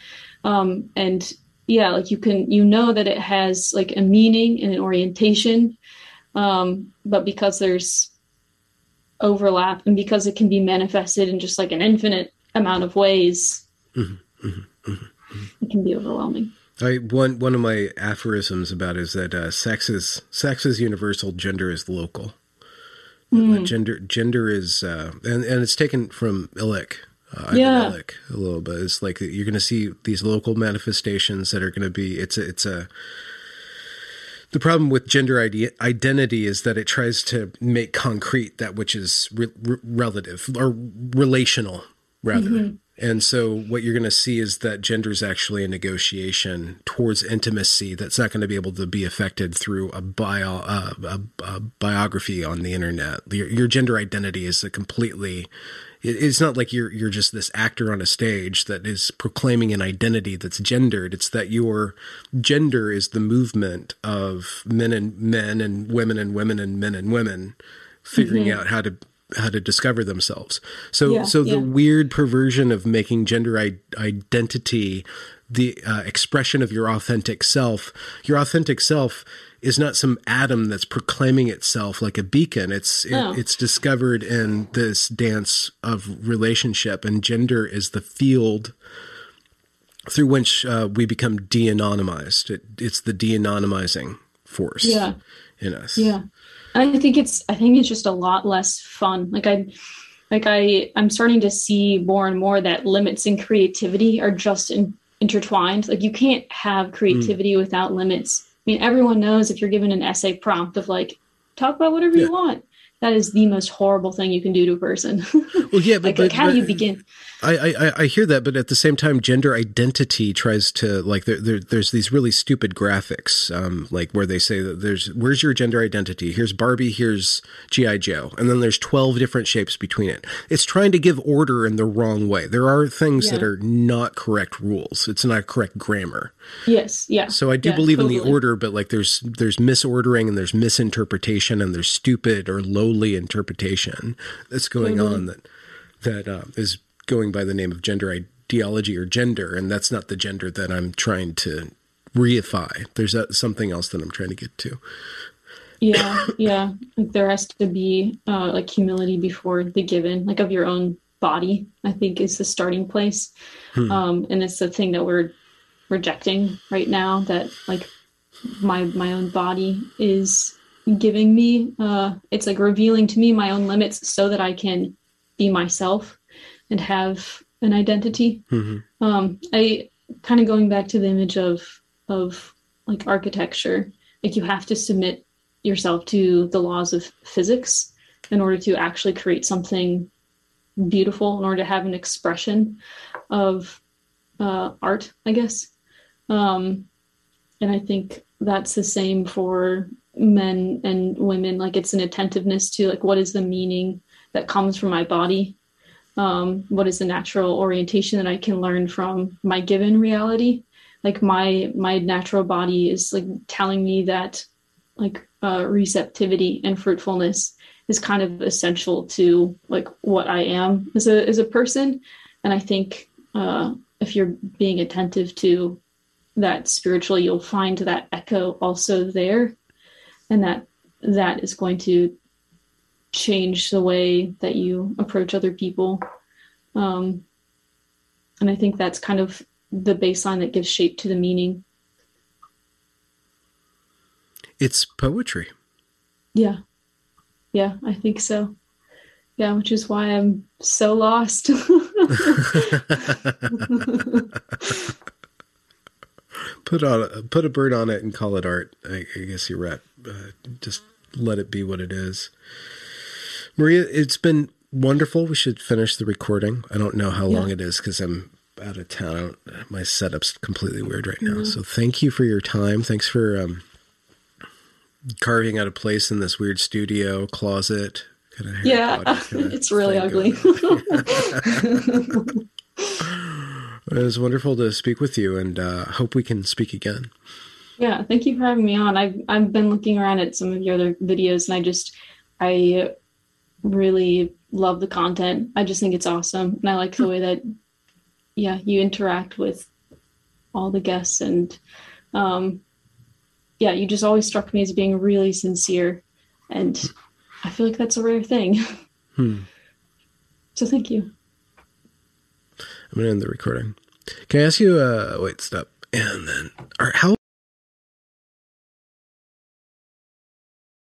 Um, and yeah, like you can, you know that it has like a meaning and an orientation. Um, but because there's overlap and because it can be manifested in just like an infinite amount of ways mm-hmm, mm-hmm, mm-hmm. it can be overwhelming I, one one of my aphorisms about is that uh, sex is sex is universal, gender is local. Mm. gender gender is uh, and and it's taken from Illich, uh, yeah. Illich a little bit. It's like you're going to see these local manifestations that are going to be. It's a, it's a the problem with gender ide- identity is that it tries to make concrete that which is re- re- relative or relational, rather. Mm-hmm. And so, what you're going to see is that gender is actually a negotiation towards intimacy that's not going to be able to be affected through a, bio, uh, a, a biography on the internet. Your, your gender identity is a completely it's not like you're you're just this actor on a stage that is proclaiming an identity that's gendered. It's that your gender is the movement of men and men and women and women and men and women figuring mm-hmm. out how to how to discover themselves. So yeah, so the yeah. weird perversion of making gender I- identity the uh, expression of your authentic self. Your authentic self is not some atom that's proclaiming itself like a beacon. It's it, oh. it's discovered in this dance of relationship, and gender is the field through which uh, we become de-anonymized. It, it's the de-anonymizing force yeah. in us. Yeah, I think it's I think it's just a lot less fun. Like I like I I'm starting to see more and more that limits in creativity are just in, intertwined. Like you can't have creativity mm. without limits mean, everyone knows if you're given an essay prompt of like, talk about whatever yeah. you want, that is the most horrible thing you can do to a person. Well, yeah, but, like, but, like how but, do you begin? I, I I hear that, but at the same time, gender identity tries to like there, there there's these really stupid graphics, um, like where they say that there's where's your gender identity? Here's Barbie, here's GI Joe, and then there's twelve different shapes between it. It's trying to give order in the wrong way. There are things yeah. that are not correct rules. It's not correct grammar. Yes, yeah. So I do yeah, believe totally. in the order, but like there's there's misordering and there's misinterpretation and there's stupid or lowly interpretation that's going mm-hmm. on that that uh, is going by the name of gender ideology or gender, and that's not the gender that I'm trying to reify. There's something else that I'm trying to get to. yeah, yeah. Like there has to be uh, like humility before the given, like of your own body. I think is the starting place, hmm. um, and it's the thing that we're rejecting right now. That like my my own body is giving me. Uh, it's like revealing to me my own limits so that I can be myself and have an identity. Mm-hmm. Um, I kind of going back to the image of of like architecture, like you have to submit yourself to the laws of physics in order to actually create something beautiful, in order to have an expression of uh, art, I guess. Um, and I think that's the same for men and women. Like it's an attentiveness to like what is the meaning that comes from my body um, what is the natural orientation that I can learn from my given reality. Like my my natural body is like telling me that like uh, receptivity and fruitfulness is kind of essential to like what I am as a as a person. And I think uh, if you're being attentive to that spiritually, you'll find that echo also there, and that that is going to change the way that you approach other people. Um, and I think that's kind of the baseline that gives shape to the meaning. It's poetry. Yeah. Yeah, I think so. Yeah, which is why I'm so lost. put on put a bird on it and call it art. I, I guess you're right. Uh, just let it be what it is. Maria, it's been wonderful. We should finish the recording. I don't know how yeah. long it is because I'm out of town. my setup's completely weird right now. Mm-hmm. So thank you for your time. Thanks for um, carving out a place in this weird studio closet kind of yeah, it's really ugly. it was wonderful to speak with you, and uh, hope we can speak again. Yeah, thank you for having me on. I've I've been looking around at some of your other videos, and I just I really love the content. I just think it's awesome, and I like the way that yeah you interact with all the guests, and um, yeah, you just always struck me as being really sincere, and I feel like that's a rare thing. Hmm. So thank you. I'm gonna end the recording. Can I ask you? Uh, wait, stop, and then, how